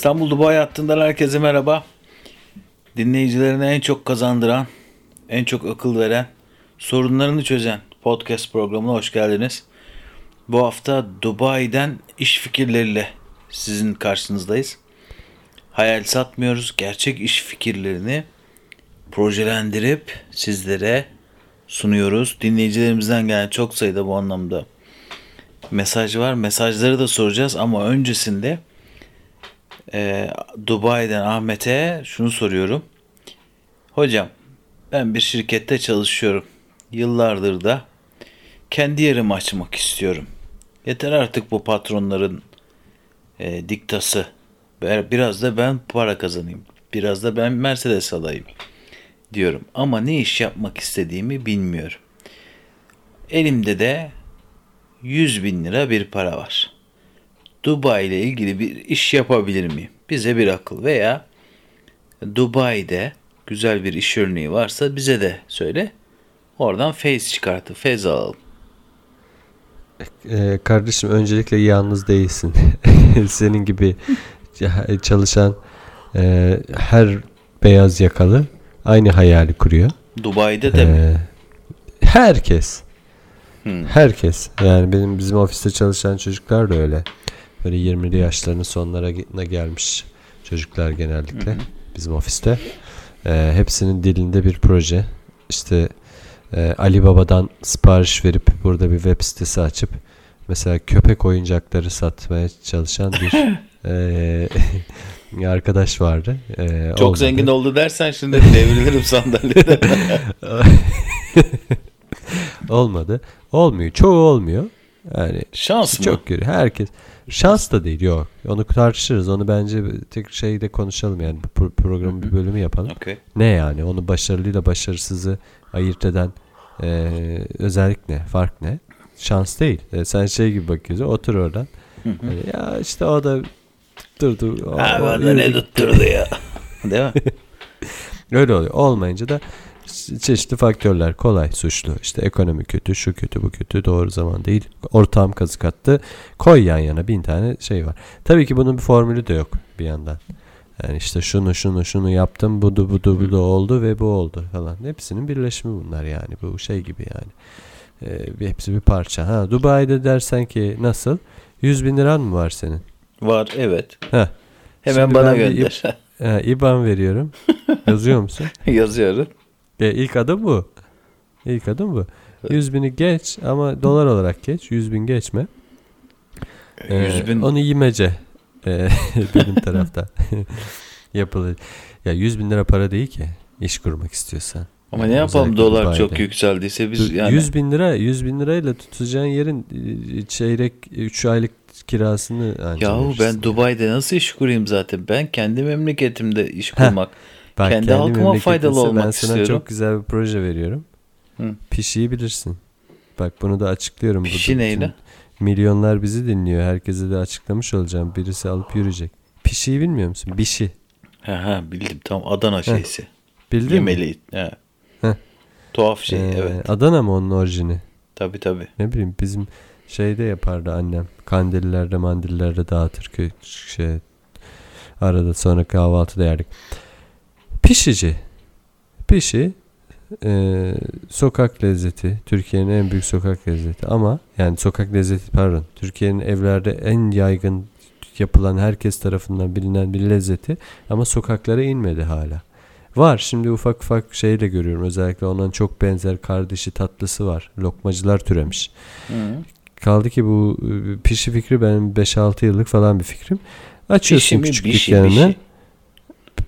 İstanbul Dubai hattından herkese merhaba. Dinleyicilerine en çok kazandıran, en çok akıl veren, sorunlarını çözen podcast programına hoş geldiniz. Bu hafta Dubai'den iş fikirleriyle sizin karşınızdayız. Hayal satmıyoruz, gerçek iş fikirlerini projelendirip sizlere sunuyoruz. Dinleyicilerimizden gelen çok sayıda bu anlamda mesaj var. Mesajları da soracağız ama öncesinde e, Dubai'den Ahmet'e şunu soruyorum. Hocam ben bir şirkette çalışıyorum. Yıllardır da kendi yerimi açmak istiyorum. Yeter artık bu patronların e, diktası. Biraz da ben para kazanayım. Biraz da ben Mercedes alayım diyorum. Ama ne iş yapmak istediğimi bilmiyorum. Elimde de 100 bin lira bir para var. Dubai ile ilgili bir iş yapabilir miyim? Bize bir akıl veya Dubai'de güzel bir iş örneği varsa bize de söyle. Oradan feyz çıkartıp feyz alalım. Ee, kardeşim öncelikle yalnız değilsin. Senin gibi çalışan e, her beyaz yakalı aynı hayali kuruyor. Dubai'de de ee, mi? Herkes. Hmm. Herkes. Yani benim bizim ofiste çalışan çocuklar da öyle. Böyle 20'li yaşlarının sonlarına gelmiş çocuklar genellikle. Hmm. Bizim ofiste. Ee, hepsinin dilinde bir proje. İşte e, Ali Baba'dan sipariş verip burada bir web sitesi açıp mesela köpek oyuncakları satmaya çalışan bir e, arkadaş vardı. E, Çok olmadı. zengin oldu dersen şimdi devrilirim sandalyede. olmadı. Olmuyor. Çoğu olmuyor. Yani şans mı? Çok görüyor. Herkes şans da değil yok. Onu tartışırız. Onu bence tek şeyde konuşalım yani bu programın bir bölümü yapalım. Okay. Ne yani? Onu başarılıyla başarısızı ayırt eden e, özellik ne? Fark ne? Şans değil. E, sen şey gibi bakıyorsun. Otur oradan. Yani, ya işte o da tutturdu. Ha bana ne tutturdu ya. Değil mi? Öyle oluyor. Olmayınca da çeşitli faktörler kolay suçlu. İşte ekonomi kötü, şu kötü, bu kötü, doğru zaman değil. Ortağım kazık attı. Koy yan yana bin tane şey var. Tabii ki bunun bir formülü de yok bir yandan. Yani işte şunu şunu şunu yaptım, budu budu budu oldu ve bu oldu falan. Hepsinin birleşimi bunlar yani. Bu şey gibi yani. Ee, hepsi bir parça. Ha Dubai'de dersen ki nasıl? 100 bin liran mı var senin? Var evet. Heh. Hemen Şimdi bana gönder. Bir, İban veriyorum. Yazıyor musun? Yazıyorum. E, ilk adım bu. İlk adım bu. 100 bini geç ama dolar olarak geç. 100 bin geçme. 100 e, bin. Onu yemece e, benim tarafta yapılır. Ya 100 bin lira para değil ki iş kurmak istiyorsan. Ama ne yapalım dolar Dubai'de. çok yükseldiyse biz yani. 100 bin lira 100 bin lirayla tutacağın yerin e, çeyrek 3 aylık kirasını Yahu ben Dubai'de nasıl iş kurayım zaten? Ben kendi memleketimde iş kurmak. Heh. Bak, kendi, kendi halkıma faydalı olmak ben sana çok güzel bir proje veriyorum. Hı. Pişiyi bilirsin. Bak bunu da açıklıyorum. Pişi neyle? Milyonlar bizi dinliyor. Herkese de açıklamış olacağım. Birisi alıp yürüyecek. Pişiyi bilmiyor musun? Bişi. Ha ha bildim. Tam Adana şeysi. Bildin Yemeli. mi? He. Heh. Tuhaf şey ee, evet. Adana mı onun orijini? Tabi tabi. Ne bileyim bizim şeyde yapardı annem. Kandillerde mandillerde dağıtır. Şey, arada sonra kahvaltıda yerdik. Pişici. Pişi e, sokak lezzeti. Türkiye'nin en büyük sokak lezzeti ama yani sokak lezzeti pardon. Türkiye'nin evlerde en yaygın yapılan herkes tarafından bilinen bir lezzeti ama sokaklara inmedi hala. Var şimdi ufak ufak şeyle görüyorum özellikle onun çok benzer kardeşi tatlısı var. Lokmacılar türemiş. Hı. Kaldı ki bu e, pişi fikri benim 5-6 yıllık falan bir fikrim. Açıyorsun küçük dükkanını.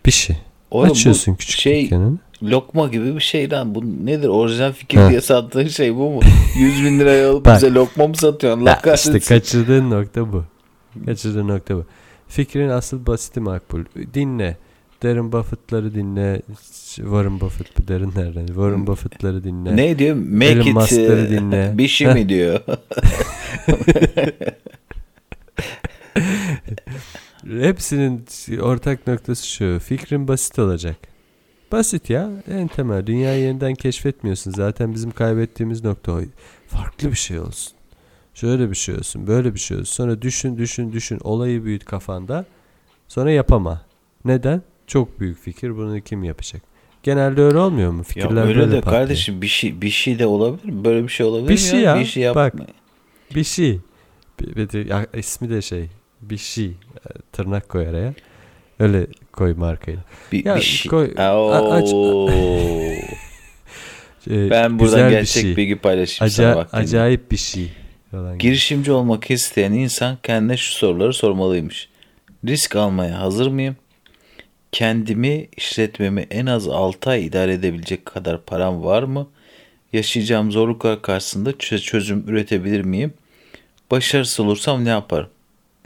Pişi. Oğlum Açıyorsun küçük şey, dükkanını. Lokma gibi bir şey lan. Bu nedir? Orijinal fikir ha. diye sattığın şey bu mu? 100 bin liraya alıp Bak, bize lokma mı satıyorsun? Allah ya işte kaçırdığın nokta bu. Kaçırdığın nokta bu. Fikrin asıl basiti makbul. Dinle. Darren Buffett'ları dinle. Warren Buffett bu Darren nereden? Warren Buffett'ları dinle. Ne diyor? Make Elon it Musk'ları dinle. bir şey mi diyor? Hepsinin ortak noktası şu. Fikrin basit olacak. Basit ya. En temel. Dünyayı yeniden keşfetmiyorsun. Zaten bizim kaybettiğimiz nokta o. Farklı bir şey olsun. Şöyle bir şey olsun. Böyle bir şey olsun. Sonra düşün düşün düşün. Olayı büyüt kafanda. Sonra yapama. Neden? Çok büyük fikir. Bunu kim yapacak? Genelde öyle olmuyor mu? Ya Fikirler öyle böyle de patlıyor. kardeşim bir şey bir şey de olabilir? Böyle bir şey olabilir Bir mi şey ya, Bir şey bak. yapma. Bir şey. Bir, bir ya, ismi de şey. Bir şey. e, Tırnak koy araya. Öyle koy markayı. Bir, Ya bir şey. koy- a- aç-. Ee, ben buradan güzel bir gerçek şey. bilgi paylaşayım sana Aca- bak. dinle. acayip bir şey. Falan gibi. Girişimci olmak isteyen insan kendine şu soruları sormalıymış. Risk almaya hazır mıyım? Kendimi, işletmemi en az 6 ay idare edebilecek kadar param var mı? Yaşayacağım zorluklar karşısında çö- çözüm üretebilir miyim? Başarısız olursam ne yaparım?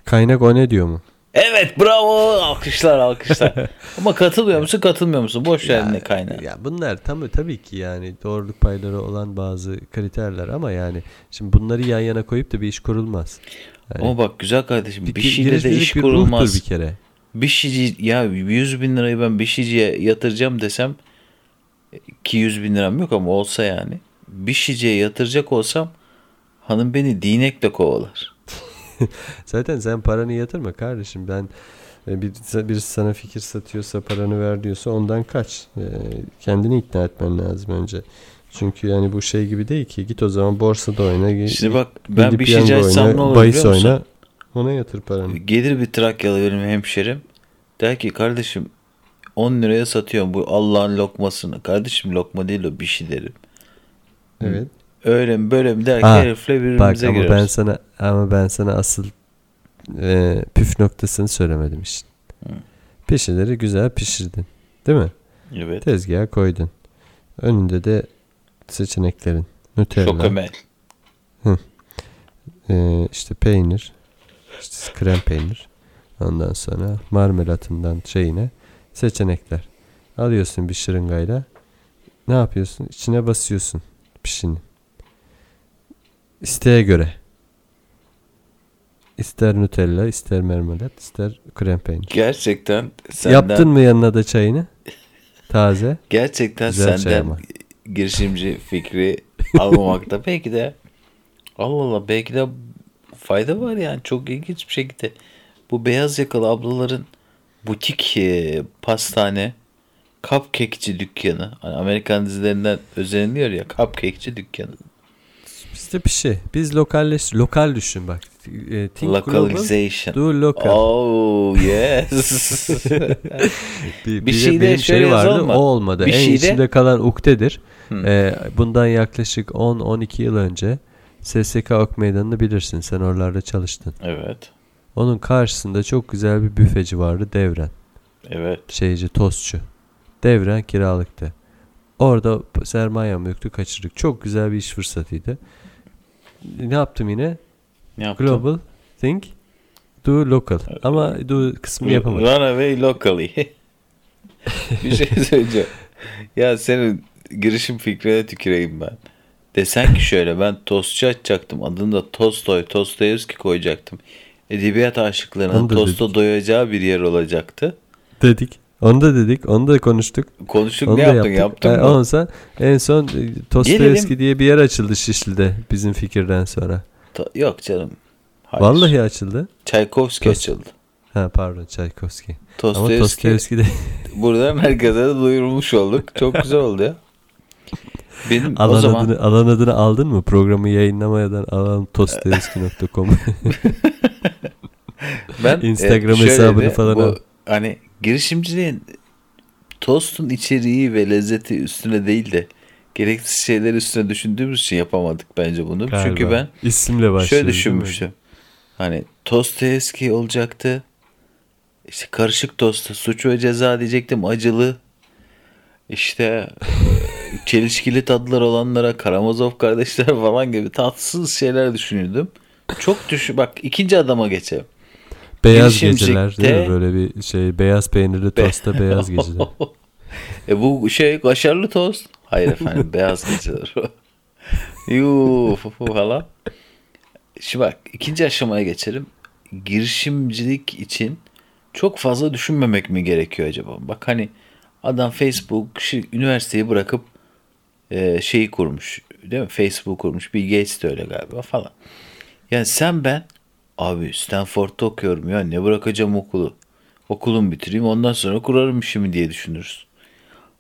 Kaynak o ne diyor mu? Evet bravo alkışlar alkışlar. Ama katılmıyor musun katılmıyor musun? Boş ver ne kaynağı. Ya bunlar tam tabii ki yani doğruluk payları olan bazı kriterler ama yani şimdi bunları yan yana koyup da bir iş kurulmaz. Yani Ama bak güzel kardeşim bir, ki- şeyde de iş bir kurulmaz. bir kere. Bir şey ya 100 bin lirayı ben bir şeyciye yatıracağım desem ki 100 bin liram yok ama olsa yani bir şeyciye yatıracak olsam hanım beni dinekle kovalar. Zaten sen paranı yatırma kardeşim. Ben e, bir, birisi sana fikir satıyorsa paranı ver diyorsa ondan kaç. E, kendini ikna etmen lazım önce. Çünkü yani bu şey gibi değil ki git o zaman borsada oyna. Şimdi bak ben bir açsam oyna, ne olur bahis biliyor musun? oyna. Ona yatır paranı. Gelir bir Trakyalı benim hemşerim der ki kardeşim 10 liraya satıyorum bu Allah'ın lokmasını. Kardeşim lokma değil o bir şey derim. Evet. Öyle mi böyle mi der ki Ha, herifle Bak birbirimize ama ben sana ama ben sana asıl e, püf noktasını söylemedim işte. Hı. Pişileri güzel pişirdin. Değil mi? Evet. Tezgaha koydun. Önünde de seçeneklerin. Nutella, Şokomel. e, işte peynir, işte krem peynir. Ondan sonra marmelatından şeyine seçenekler. Alıyorsun bir şırıngayla. Ne yapıyorsun? İçine basıyorsun pişini. İsteğe göre. İster Nutella, ister marmelat, ister krem peynir. Gerçekten senden Yaptın mı yanına da çayını? Taze. Gerçekten Güzel senden girişimci fikri almamakta belki de Allah Allah belki de fayda var yani çok ilginç bir şekilde. Bu beyaz yakalı ablaların butik e, pastane cupcake'ci dükkanı. Hani Amerikan dizilerinden özeniliyor ya cupcake'ci dükkanı. Bizde bir şey. Biz lokalleş, lokal düşün bak. E, think global, Localization. do local. Oh yes. bir, bir de benim şöyle şey vardı mı? o olmadı. Bir en şeyde- içimde kalan ukdedir. Hı. Ee, bundan yaklaşık 10-12 yıl önce SSK Ok Meydanı'nı bilirsin. Sen oralarda çalıştın. evet. Onun karşısında çok güzel bir büfeci vardı Devren. Evet. Şeyci, tostçu. Devren kiralıktı. Orada sermayem yoktu kaçırdık. Çok güzel bir iş fırsatıydı. Ne yaptım yine? Ne yaptın? Global think do local. Ama do kısmını yapamadım. Run away locally. bir şey söyleyeceğim. Ya senin girişim fikrine tüküreyim ben. Desen ki şöyle ben tostçu açacaktım. Adını da Tolstoy, Dostoyevski koyacaktım. Edebiyat aşıklarının tosta dedik. doyacağı bir yer olacaktı. Dedik. Onu da dedik. Onu da konuştuk. Konuştuk Onu ne yaptın? yaptık. Yaptın E, mı? sonra en son e, Dostoyevski Gelelim. diye bir yer açıldı Şişli'de bizim fikirden sonra. Ta- Yok canım. Hayır. Vallahi açıldı. Çaykovski Dost- açıldı. Ha pardon Çaykovski. Ama Dostoyevski de buradan herkese de duyurulmuş olduk. Çok güzel oldu ya. Benim o alan zaman adını alan adını aldın mı? Programı yayınlamadan alan dostoyevski.com. Ben Instagram e, hesabını de, falan bu, al. Hani girişimciliğin tostun içeriği ve lezzeti üstüne değil de gereksiz şeyler üstüne düşündüğümüz için yapamadık bence bunu. Galiba. Çünkü ben isimle başlıyor. şöyle düşünmüştüm. Hani tost eski olacaktı. İşte karışık tost, suç ve ceza diyecektim acılı. İşte çelişkili tadlar olanlara Karamazov kardeşler falan gibi tatsız şeyler düşünüyordum. Çok düşün. Bak ikinci adama geçelim. Beyaz geceler değil mi? Böyle bir şey beyaz peynirli tosta beyaz geceler. e bu şey kaşarlı tost. Hayır efendim beyaz geceler. Yuh falan. Şimdi bak ikinci aşamaya geçelim. Girişimcilik için çok fazla düşünmemek mi gerekiyor acaba? Bak hani adam Facebook şi- üniversiteyi bırakıp e, şeyi kurmuş. Değil mi? Facebook kurmuş. Bill Gates de öyle galiba falan. Yani sen ben abi Stanford'da okuyorum ya ne bırakacağım okulu. Okulumu bitireyim ondan sonra kurarım işimi diye düşünürüz.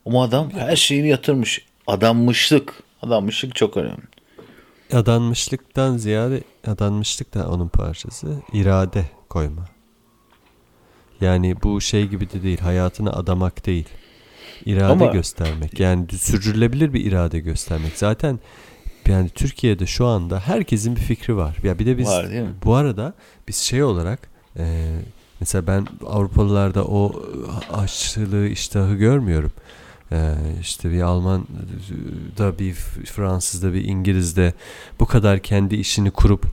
Ama adam her şeyini yatırmış. Adanmışlık. Adanmışlık çok önemli. Adanmışlıktan ziyade adanmışlık da onun parçası. irade koyma. Yani bu şey gibi de değil. Hayatını adamak değil. İrade Ama- göstermek. Yani sürdürülebilir bir irade göstermek. Zaten yani Türkiye'de şu anda herkesin bir fikri var. Ya bir de biz Var değil mi? bu arada biz şey olarak e, mesela ben Avrupalılarda o açlığı iştahı görmüyorum. E, işte bir Alman da bir Fransızda bir İngiliz'de bu kadar kendi işini kurup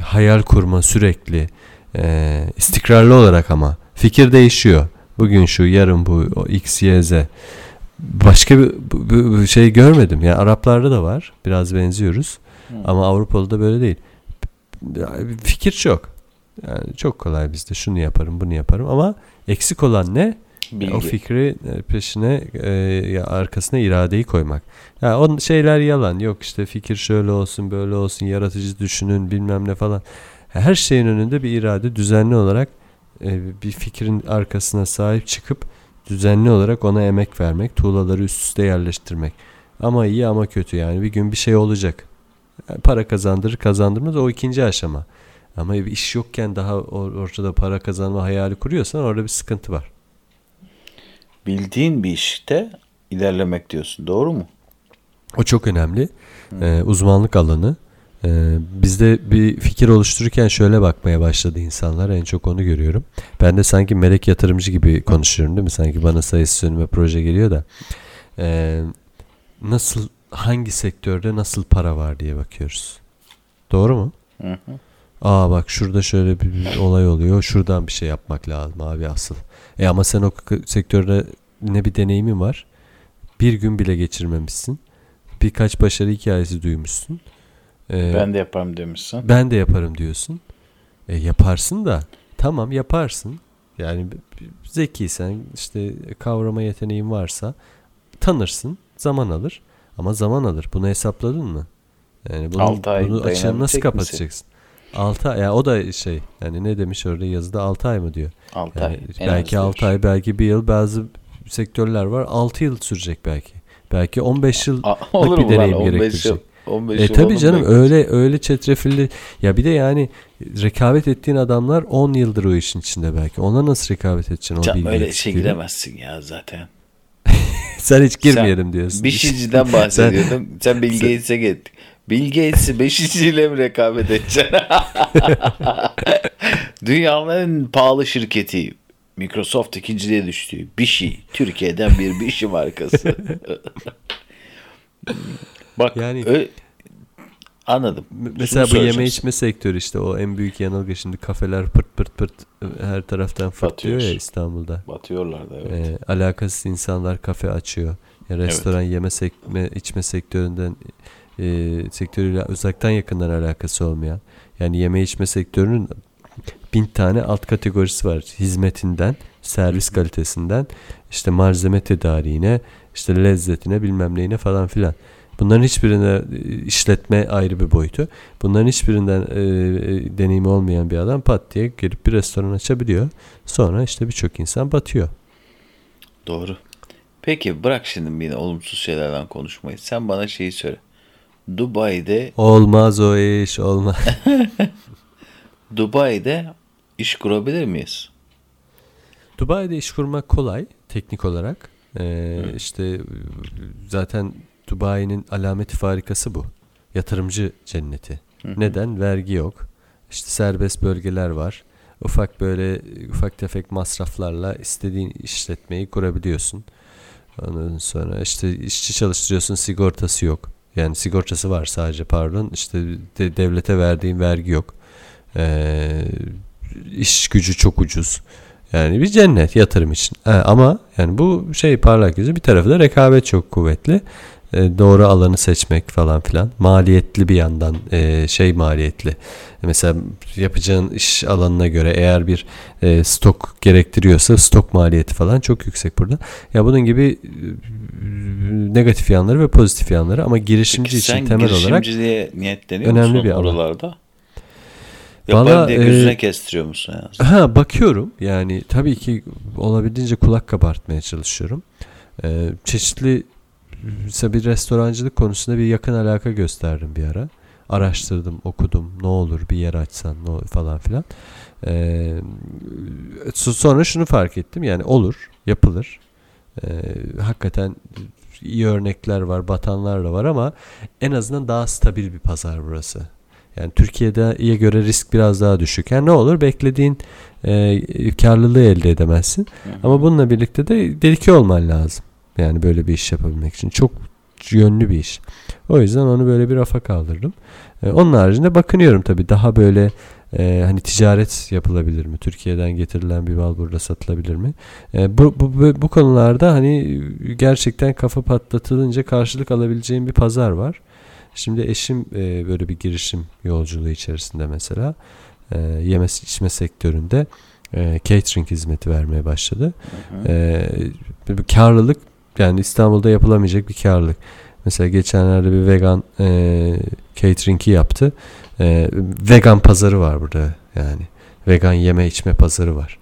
hayal kurma sürekli e, istikrarlı olarak ama fikir değişiyor. Bugün şu yarın bu o X, Y, Z. Başka bir, bu- bu şey görmedim. Yani Araplarda da var. Biraz benziyoruz. Hı. Ama Avrupalı'da böyle değil. Yani Fikir çok. Yani çok kolay bizde şunu yaparım bunu yaparım ama eksik olan ne? Bilgi. O fikri e, peşine e, ya arkasına iradeyi koymak. Ya o şeyler yalan. Yok işte fikir şöyle olsun böyle olsun yaratıcı düşünün bilmem ne falan. Her şeyin önünde bir irade düzenli olarak e, bir fikrin arkasına sahip çıkıp düzenli olarak ona emek vermek, tuğlaları üst üste yerleştirmek. Ama iyi ama kötü yani bir gün bir şey olacak. Yani para kazandırır kazandırmaz o ikinci aşama. Ama bir iş yokken daha or- ortada para kazanma hayali kuruyorsan orada bir sıkıntı var. Bildiğin bir işte ilerlemek diyorsun. Doğru mu? O çok önemli. Ee, uzmanlık alanı. Ee, bizde bir fikir oluştururken şöyle bakmaya başladı insanlar. En çok onu görüyorum. Ben de sanki melek yatırımcı gibi konuşuyorum değil mi? Sanki bana sayısı önüme proje geliyor da. Ee, nasıl, hangi sektörde nasıl para var diye bakıyoruz. Doğru mu? Hı hı. Aa bak şurada şöyle bir, bir olay oluyor. Şuradan bir şey yapmak lazım abi asıl. E ama sen o sektörde ne bir deneyimin var. Bir gün bile geçirmemişsin. Birkaç başarı hikayesi duymuşsun. Ee, Ben de yaparım demişsin. ben de yaparım diyorsun. E, yaparsın da tamam yaparsın. Yani zekiysen işte kavrama yeteneğin varsa tanırsın. Zaman alır. Ama zaman alır. Bunu hesapladın mı? Yani bunu, Altı ay bunu açığını nasıl dayanabilecek misin? kapatacaksın? 6 ay. Ya o da şey yani ne demiş orada yazıda 6 ay mı diyor. 6 Yani ay. belki az 6 diyor. ay belki bir yıl bazı sektörler var 6 yıl sürecek belki. Belki 15 yıl bir mu lan? deneyim 15 yıl. Gerektirecek. 15 e tabii canım mu? öyle öyle çetrefilli. Ya bir de yani rekabet ettiğin adamlar 10 yıldır o işin içinde belki. Ona nasıl rekabet edeceksin o Can öyle şey eksikliğiyle? giremezsin ya zaten. Sen hiç girmeyelim diyorsun. Beşiciden bahsediyordum. Sen Bill Gates'e git. Bill Gates'i beşiciyle mi rekabet edeceksin? Dünyanın en pahalı şirketi. Microsoft ikinciliğe düştü. Bişi. Türkiye'den bir Bişi markası. Bak Yani- ö- anladım. M- Şunu Mesela bu yeme içme sektörü işte o en büyük yanılgı şimdi kafeler pırt pırt pırt e, her taraftan fırtlıyor ya İstanbul'da. Batıyorlar da evet. Ee, alakasız insanlar kafe açıyor. Ya restoran yeme sekme, içme sektöründen e, sektörüyle uzaktan yakından alakası olmayan. Yani yeme içme sektörünün bin tane alt kategorisi var. Hizmetinden, servis kalitesinden, işte malzeme tedariğine, işte lezzetine bilmem neyine falan filan. Bunların hiçbirine e, işletme ayrı bir boyutu. Bunların hiçbirinden e, e, deneyimi olmayan bir adam pat diye gelip bir restoran açabiliyor. Sonra işte birçok insan batıyor. Doğru. Peki bırak şimdi yine olumsuz şeylerden konuşmayı. Sen bana şeyi söyle. Dubai'de Olmaz o iş olmaz. Dubai'de iş kurabilir miyiz? Dubai'de iş kurmak kolay teknik olarak. Ee, işte zaten Dubai'nin alameti farikası bu. Yatırımcı cenneti. Neden? Vergi yok. İşte serbest bölgeler var. Ufak böyle ufak tefek masraflarla istediğin işletmeyi kurabiliyorsun. Ondan sonra işte işçi çalıştırıyorsun sigortası yok. Yani sigortası var sadece pardon. İşte de- devlete verdiğin vergi yok. Ee, iş gücü çok ucuz. Yani bir cennet yatırım için. Ha, ama yani bu şey parlak yüzü bir tarafı da rekabet çok kuvvetli. Ee, doğru alanı seçmek falan filan. Maliyetli bir yandan e, şey maliyetli. Mesela yapacağın iş alanına göre eğer bir e, stok gerektiriyorsa stok maliyeti falan çok yüksek burada. Ya bunun gibi e, negatif yanları ve pozitif yanları ama girişimci Peki için temel olarak önemli bir alan. oralarda? Yapar Valla, diye e, gözüne kestiriyor musun? Ha bakıyorum yani tabii ki olabildiğince kulak kabartmaya çalışıyorum. Ee, çeşitli mesela bir restorancılık konusunda bir yakın alaka gösterdim bir ara. Araştırdım, okudum. Ne olur bir yer açsan ne olur falan filan. Ee, so- sonra şunu fark ettim yani olur, yapılır. Ee, hakikaten iyi örnekler var, batanlar da var ama en azından daha stabil bir pazar burası. Yani Türkiye'ye göre risk biraz daha düşük. Yani ne olur beklediğin e, karlılığı elde edemezsin. Ama bununla birlikte de dedike olman lazım. Yani böyle bir iş yapabilmek için. Çok yönlü bir iş. O yüzden onu böyle bir rafa kaldırdım. E, onun haricinde bakınıyorum tabii daha böyle e, hani ticaret yapılabilir mi? Türkiye'den getirilen bir mal burada satılabilir mi? E, bu, bu, bu, konularda hani gerçekten kafa patlatılınca karşılık alabileceğim bir pazar var. Şimdi eşim e, böyle bir girişim yolculuğu içerisinde mesela e, yeme içme sektöründe e, catering hizmeti vermeye başladı. E, bir karlılık yani İstanbul'da yapılamayacak bir karlılık. Mesela geçenlerde bir vegan e, catering'i yaptı. E, vegan pazarı var burada yani. Vegan yeme içme pazarı var.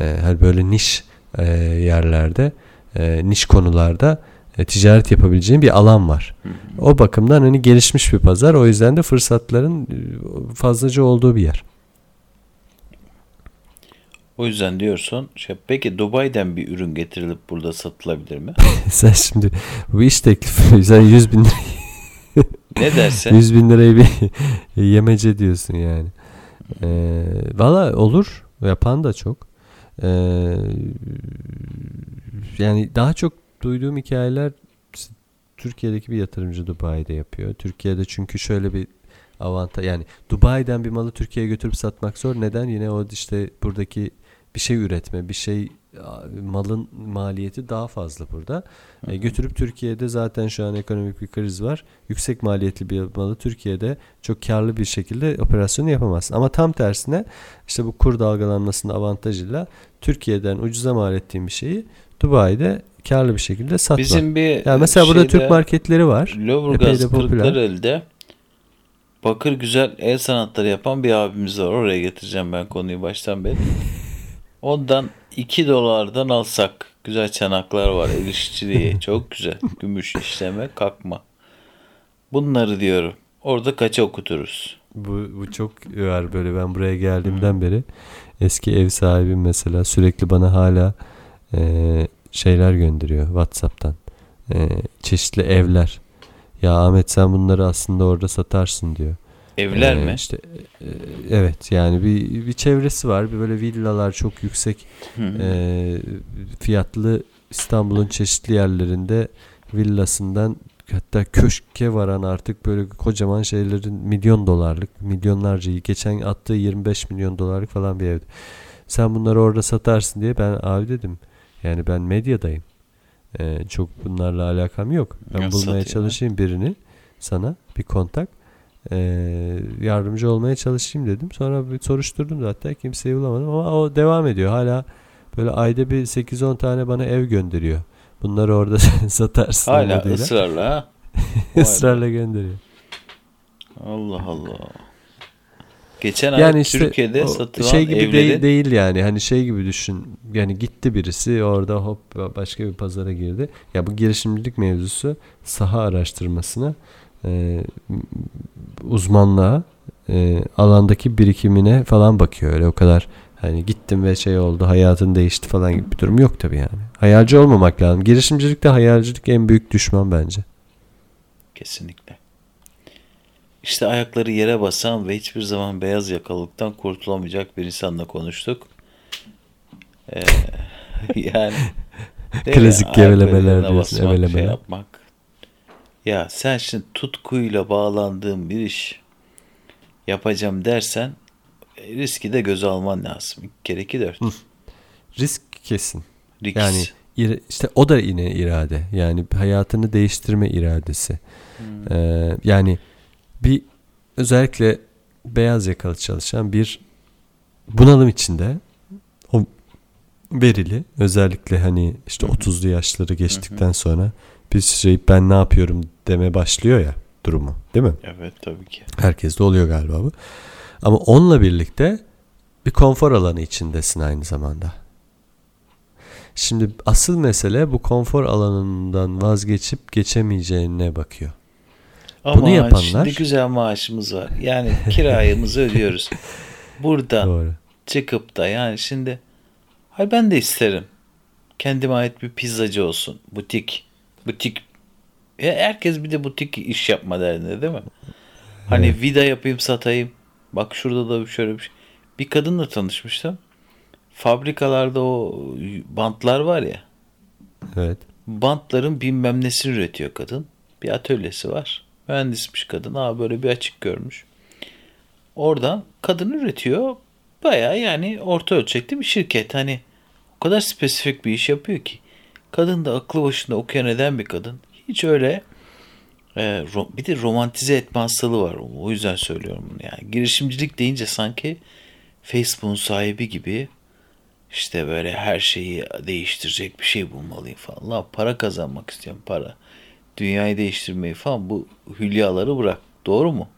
E, hani böyle niş e, yerlerde, e, niş konularda e, ticaret yapabileceğin bir alan var. O bakımdan hani gelişmiş bir pazar. O yüzden de fırsatların e, fazlaca olduğu bir yer. O yüzden diyorsun. Şey, peki Dubai'den bir ürün getirilip burada satılabilir mi? Sen şimdi bu iş teklifi sen 100 bin lira, Ne dersen? 100 bin lirayı bir yemece diyorsun yani. Ee, Valla olur. Yapan da çok. Ee, yani daha çok duyduğum hikayeler Türkiye'deki bir yatırımcı Dubai'de yapıyor. Türkiye'de çünkü şöyle bir avantaj yani Dubai'den bir malı Türkiye'ye götürüp satmak zor. Neden? Yine o işte buradaki bir şey üretme, bir şey malın maliyeti daha fazla burada. E, götürüp Türkiye'de zaten şu an ekonomik bir kriz var. Yüksek maliyetli bir malı Türkiye'de çok karlı bir şekilde operasyonu yapamazsın. Ama tam tersine işte bu kur dalgalanmasının avantajıyla Türkiye'den ucuza mal ettiğin bir şeyi Dubai'de karlı bir şekilde satma. Bizim bir yani mesela burada şeyde, Türk marketleri var. Popüler. Kırklareli'de bakır güzel el sanatları yapan bir abimiz var. Oraya getireceğim ben konuyu baştan beri. Ondan 2 dolardan alsak güzel çanaklar var. El işçiliği çok güzel. Gümüş işleme kalkma. Bunları diyorum. Orada kaça okuturuz? Bu, bu çok var böyle ben buraya geldiğimden beri eski ev sahibim mesela sürekli bana hala e, şeyler gönderiyor Whatsapp'tan. E, çeşitli evler. Ya Ahmet sen bunları aslında orada satarsın diyor. Evler Ee, mi? işte e, evet yani bir bir çevresi var. Bir böyle villalar çok yüksek e, fiyatlı İstanbul'un çeşitli yerlerinde villasından hatta köşke varan artık böyle kocaman şeylerin milyon dolarlık milyonlarca geçen attığı 25 milyon dolarlık falan bir evdi. Sen bunları orada satarsın diye ben abi dedim. Yani ben medyadayım. E, çok bunlarla alakam yok. Ben Ya bulmaya çalışayım birini sana bir kontak. E, yardımcı olmaya çalışayım dedim. Sonra bir soruşturdum zaten kimseyi bulamadım ama o devam ediyor. Hala böyle ayda bir 8-10 tane bana ev gönderiyor. Bunları orada satarsın Hala umuduyla. ısrarla. Israrla gönderiyor. Allah Allah. Geçen ay Yani işte Türkiye'de satılan şey gibi evlerin değil, değil yani. Hani şey gibi düşün. Yani gitti birisi orada hop başka bir pazara girdi. Ya bu girişimcilik mevzusu saha araştırmasına e, uzmanlığa e, alandaki birikimine falan bakıyor. Öyle o kadar hani gittim ve şey oldu hayatın değişti falan gibi bir durum yok tabii yani. Hayalci olmamak lazım. Girişimcilikte hayalcilik en büyük düşman bence. Kesinlikle. İşte ayakları yere basan ve hiçbir zaman beyaz yakalıktan kurtulamayacak bir insanla konuştuk. Ee, yani? Klasik gevelemeler diyorsun. Şey yapmak. Ya sen şimdi tutkuyla bağlandığın bir iş yapacağım dersen e, riski de göze alman lazım. İki kere iki dört. Risk kesin. Risk. Yani işte o da yine irade. Yani hayatını değiştirme iradesi. Ee, yani bir özellikle beyaz yakalı çalışan bir bunalım içinde o verili özellikle hani işte 30'lu yaşları geçtikten sonra bir şey ben ne yapıyorum deme başlıyor ya durumu değil mi? Evet tabii ki. Herkes de oluyor galiba bu. Ama onunla birlikte bir konfor alanı içindesin aynı zamanda. Şimdi asıl mesele bu konfor alanından vazgeçip geçemeyeceğine bakıyor. Ama Bunu yapanlar şimdi güzel maaşımız var. Yani kirayımızı ödüyoruz. Burada Doğru. çıkıp da yani şimdi hay ben de isterim. Kendime ait bir pizzacı olsun. Butik. Butik. Ya herkes bir de butik iş yapma derdinde değil mi? Hani evet. vida yapayım satayım. Bak şurada da şöyle bir şey. Bir kadınla tanışmıştım. Fabrikalarda o bantlar var ya. Evet. Bantların bilmem nesini üretiyor kadın. Bir atölyesi var. Mühendismiş kadın. Aa böyle bir açık görmüş. Oradan kadın üretiyor. Baya yani orta ölçekli bir şirket. Hani o kadar spesifik bir iş yapıyor ki. Kadın da aklı başında okuyan eden bir kadın. Hiç öyle e, bir de romantize etme hastalığı var. O yüzden söylüyorum bunu. Yani girişimcilik deyince sanki Facebook'un sahibi gibi işte böyle her şeyi değiştirecek bir şey bulmalıyım falan. La para kazanmak istiyorum para. Dünyayı değiştirmeyi falan bu hülyaları bırak. Doğru mu?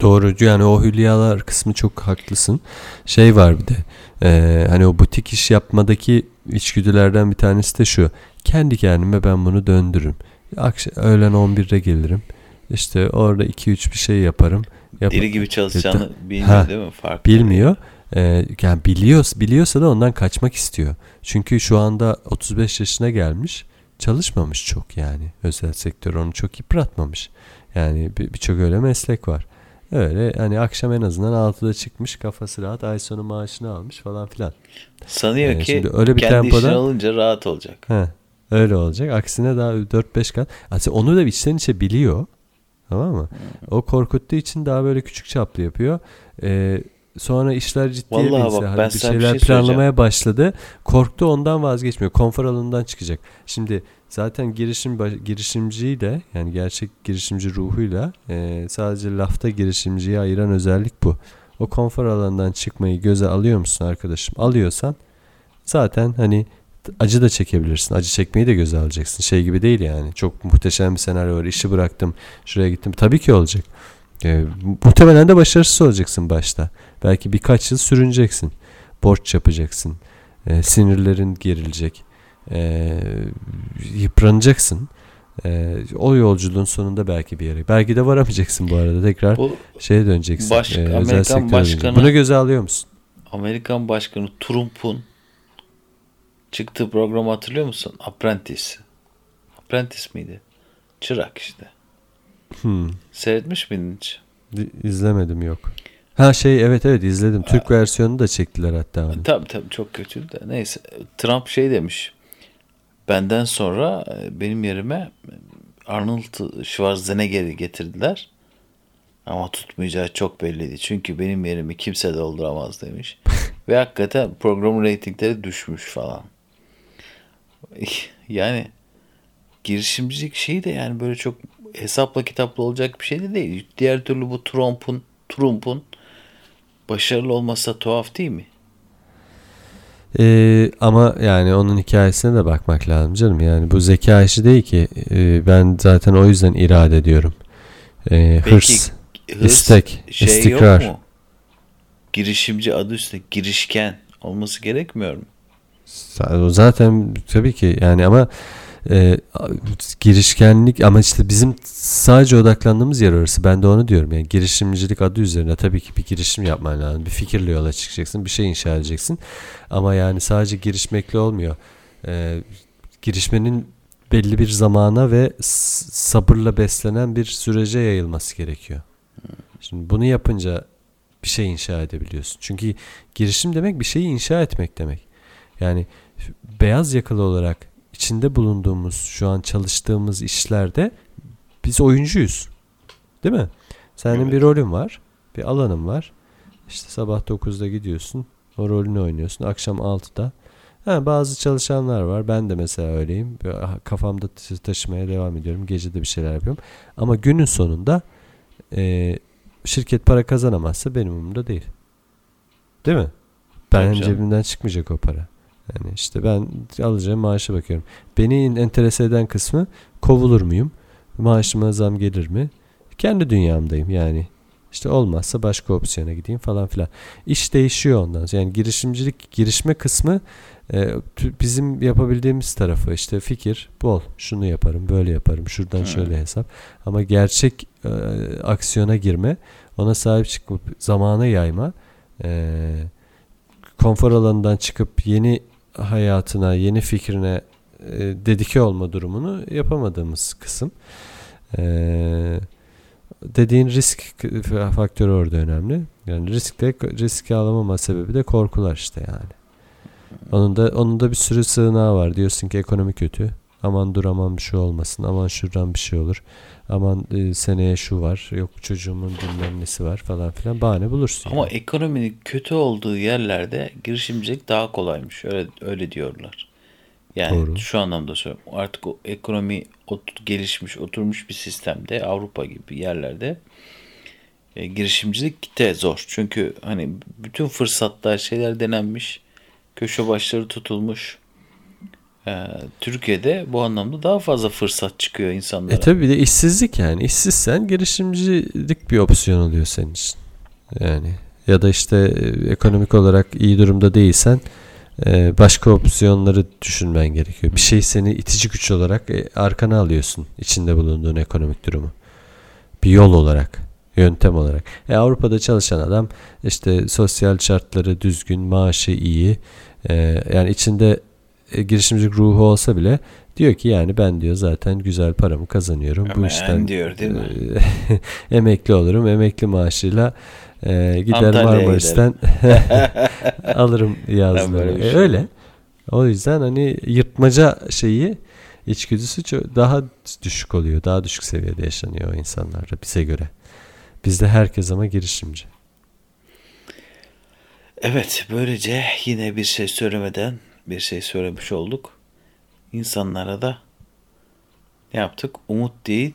Doğru yani o hülyalar kısmı çok haklısın. Şey var bir de e, hani o butik iş yapmadaki içgüdülerden bir tanesi de şu. Kendi kendime ben bunu döndürürüm. Akşam, öğlen 11'de gelirim. İşte orada 2-3 bir şey yaparım. Yap Deli gibi çalışacağını bilmiyor ha, değil mi? Farklı. Bilmiyor. Ee, yani biliyor, biliyorsa da ondan kaçmak istiyor. Çünkü şu anda 35 yaşına gelmiş. Çalışmamış çok yani. Özel sektör onu çok yıpratmamış. Yani birçok bir öyle meslek var. Öyle hani akşam en azından 6'da çıkmış kafası rahat ay sonu maaşını almış falan filan. Sanıyor ee, ki öyle bir kendi tempoda, işini alınca rahat olacak. He, öyle olacak. Aksine daha 4-5 kat. Aslında onu da içten içe biliyor. Tamam mı? Hmm. O korkuttuğu için daha böyle küçük çaplı yapıyor. Ee, sonra işler ciddiye Vallahi binse, bak, hani bir şeyler bir şey planlamaya başladı. Korktu ondan vazgeçmiyor. Konfor alanından çıkacak. Şimdi zaten girişim girişimciyi de yani gerçek girişimci ruhuyla e, sadece lafta girişimciyi ayıran özellik bu. O konfor alanından çıkmayı göze alıyor musun arkadaşım? Alıyorsan zaten hani acı da çekebilirsin. Acı çekmeyi de göze alacaksın. Şey gibi değil yani. Çok muhteşem bir senaryo var. İşi bıraktım. Şuraya gittim. Tabii ki olacak. E, muhtemelen de başarısız olacaksın başta. Belki birkaç yıl sürüneceksin. Borç yapacaksın. E, sinirlerin gerilecek. E, yıpranacaksın. E, o yolculuğun sonunda belki bir yere. Belki de varamayacaksın bu arada. Tekrar bu, şeye döneceksin. Baş, e, Amerikan başkanı. Bunu göze alıyor musun? Amerikan başkanı Trump'un çıktığı programı hatırlıyor musun? Apprentice. Apprentice miydi? Çırak işte. Hmm. Seyretmiş miydin hiç? İzlemedim yok. Ha şey evet evet izledim. Türk ha. versiyonunu da çektiler hatta. Hani. Tabii tabii çok kötüydü de. Neyse Trump şey demiş. Benden sonra e, benim yerime Arnold Schwarzenegger'i getirdiler. Ama tutmayacağı çok belliydi. Çünkü benim yerimi kimse dolduramaz demiş. Ve hakikaten programın reytingleri düşmüş falan. Yani girişimcilik şeyi de yani böyle çok hesapla kitapla olacak bir şey de değil. Diğer türlü bu Trump'un Trump'un başarılı olmasa tuhaf değil mi? Ee, ama yani onun hikayesine de bakmak lazım canım. Yani bu zeka işi değil ki. Ee, ben zaten o yüzden irade ediyorum. Ee, Peki, hırs, hırs, istek, şey istikrar. Yok mu? Girişimci adı üstünde girişken olması gerekmiyor mu? Zaten tabii ki yani ama e, girişkenlik ama işte bizim sadece odaklandığımız yer orası. Ben de onu diyorum yani girişimcilik adı üzerine tabii ki bir girişim yapman lazım. Bir fikirle yola çıkacaksın, bir şey inşa edeceksin. Ama yani sadece girişmekle olmuyor. E, girişmenin belli bir zamana ve sabırla beslenen bir sürece yayılması gerekiyor. Şimdi bunu yapınca bir şey inşa edebiliyorsun. Çünkü girişim demek bir şeyi inşa etmek demek. Yani beyaz yakalı olarak içinde bulunduğumuz şu an çalıştığımız işlerde biz oyuncuyuz. Değil mi? Senin evet. bir rolün var. Bir alanın var. İşte sabah 9'da gidiyorsun. O rolünü oynuyorsun. Akşam 6'da. Ha, bazı çalışanlar var. Ben de mesela öyleyim. Kafamda taşımaya devam ediyorum. Gece de bir şeyler yapıyorum. Ama günün sonunda e, şirket para kazanamazsa benim umurumda değil. Değil mi? Ben cebimden çıkmayacak o para. Yani işte ben alacağım maaşa bakıyorum. Beni enterese eden kısmı kovulur muyum? Maaşıma zam gelir mi? Kendi dünyamdayım yani. İşte olmazsa başka opsiyona gideyim falan filan. İş değişiyor ondan sonra. Yani girişimcilik, girişme kısmı e, bizim yapabildiğimiz tarafı işte fikir bol. Şunu yaparım, böyle yaparım, şuradan Hmm. şöyle hesap. Ama gerçek e, aksiyona girme, ona sahip çıkıp zamana yayma, e, konfor alanından çıkıp yeni hayatına, yeni fikrine e, dedike olma durumunu yapamadığımız kısım. E, dediğin risk faktörü orada önemli. Yani risk alamama sebebi de korkular işte yani. Onun da onun da bir sürü sığınağı var. Diyorsun ki ekonomi kötü. Aman dur aman bir şey olmasın. Aman şuradan bir şey olur. Aman e, seneye şu var. Yok çocuğumun bilmem nesi var falan filan. Bahane bulursun. Ama yani. ekonominin kötü olduğu yerlerde girişimcilik daha kolaymış. Öyle öyle diyorlar. Yani Doğru. şu anlamda söylüyorum. Artık o ekonomi ot- gelişmiş, oturmuş bir sistemde Avrupa gibi yerlerde e, girişimcilik de zor. Çünkü hani bütün fırsatlar şeyler denenmiş. Köşe başları tutulmuş. E, Türkiye'de bu anlamda daha fazla fırsat çıkıyor insanlara. E tabi bir de işsizlik yani. İşsizsen girişimcilik bir opsiyon oluyor senin için. Yani ya da işte e, ekonomik olarak iyi durumda değilsen e, başka opsiyonları düşünmen gerekiyor. Bir şey seni itici güç olarak e, arkana alıyorsun içinde bulunduğun ekonomik durumu. Bir yol olarak, yöntem olarak. E, Avrupa'da çalışan adam işte sosyal şartları düzgün, maaşı iyi. yani içinde e, girişimcilik ruhu olsa bile diyor ki yani ben diyor zaten güzel paramı kazanıyorum. Bu Hemen işten diyor değil mi? e, emekli olurum. Emekli maaşıyla e, gider Antalya'ya Marmaris'ten alırım yazları. E, şey öyle. O yüzden hani yırtmaca şeyi içgüdüsü çok daha düşük oluyor. Daha düşük seviyede yaşanıyor o insanlarda bize göre. Bizde herkes ama girişimci. Evet, böylece yine bir şey söylemeden bir şey söylemiş olduk. İnsanlara da ne yaptık? Umut değil,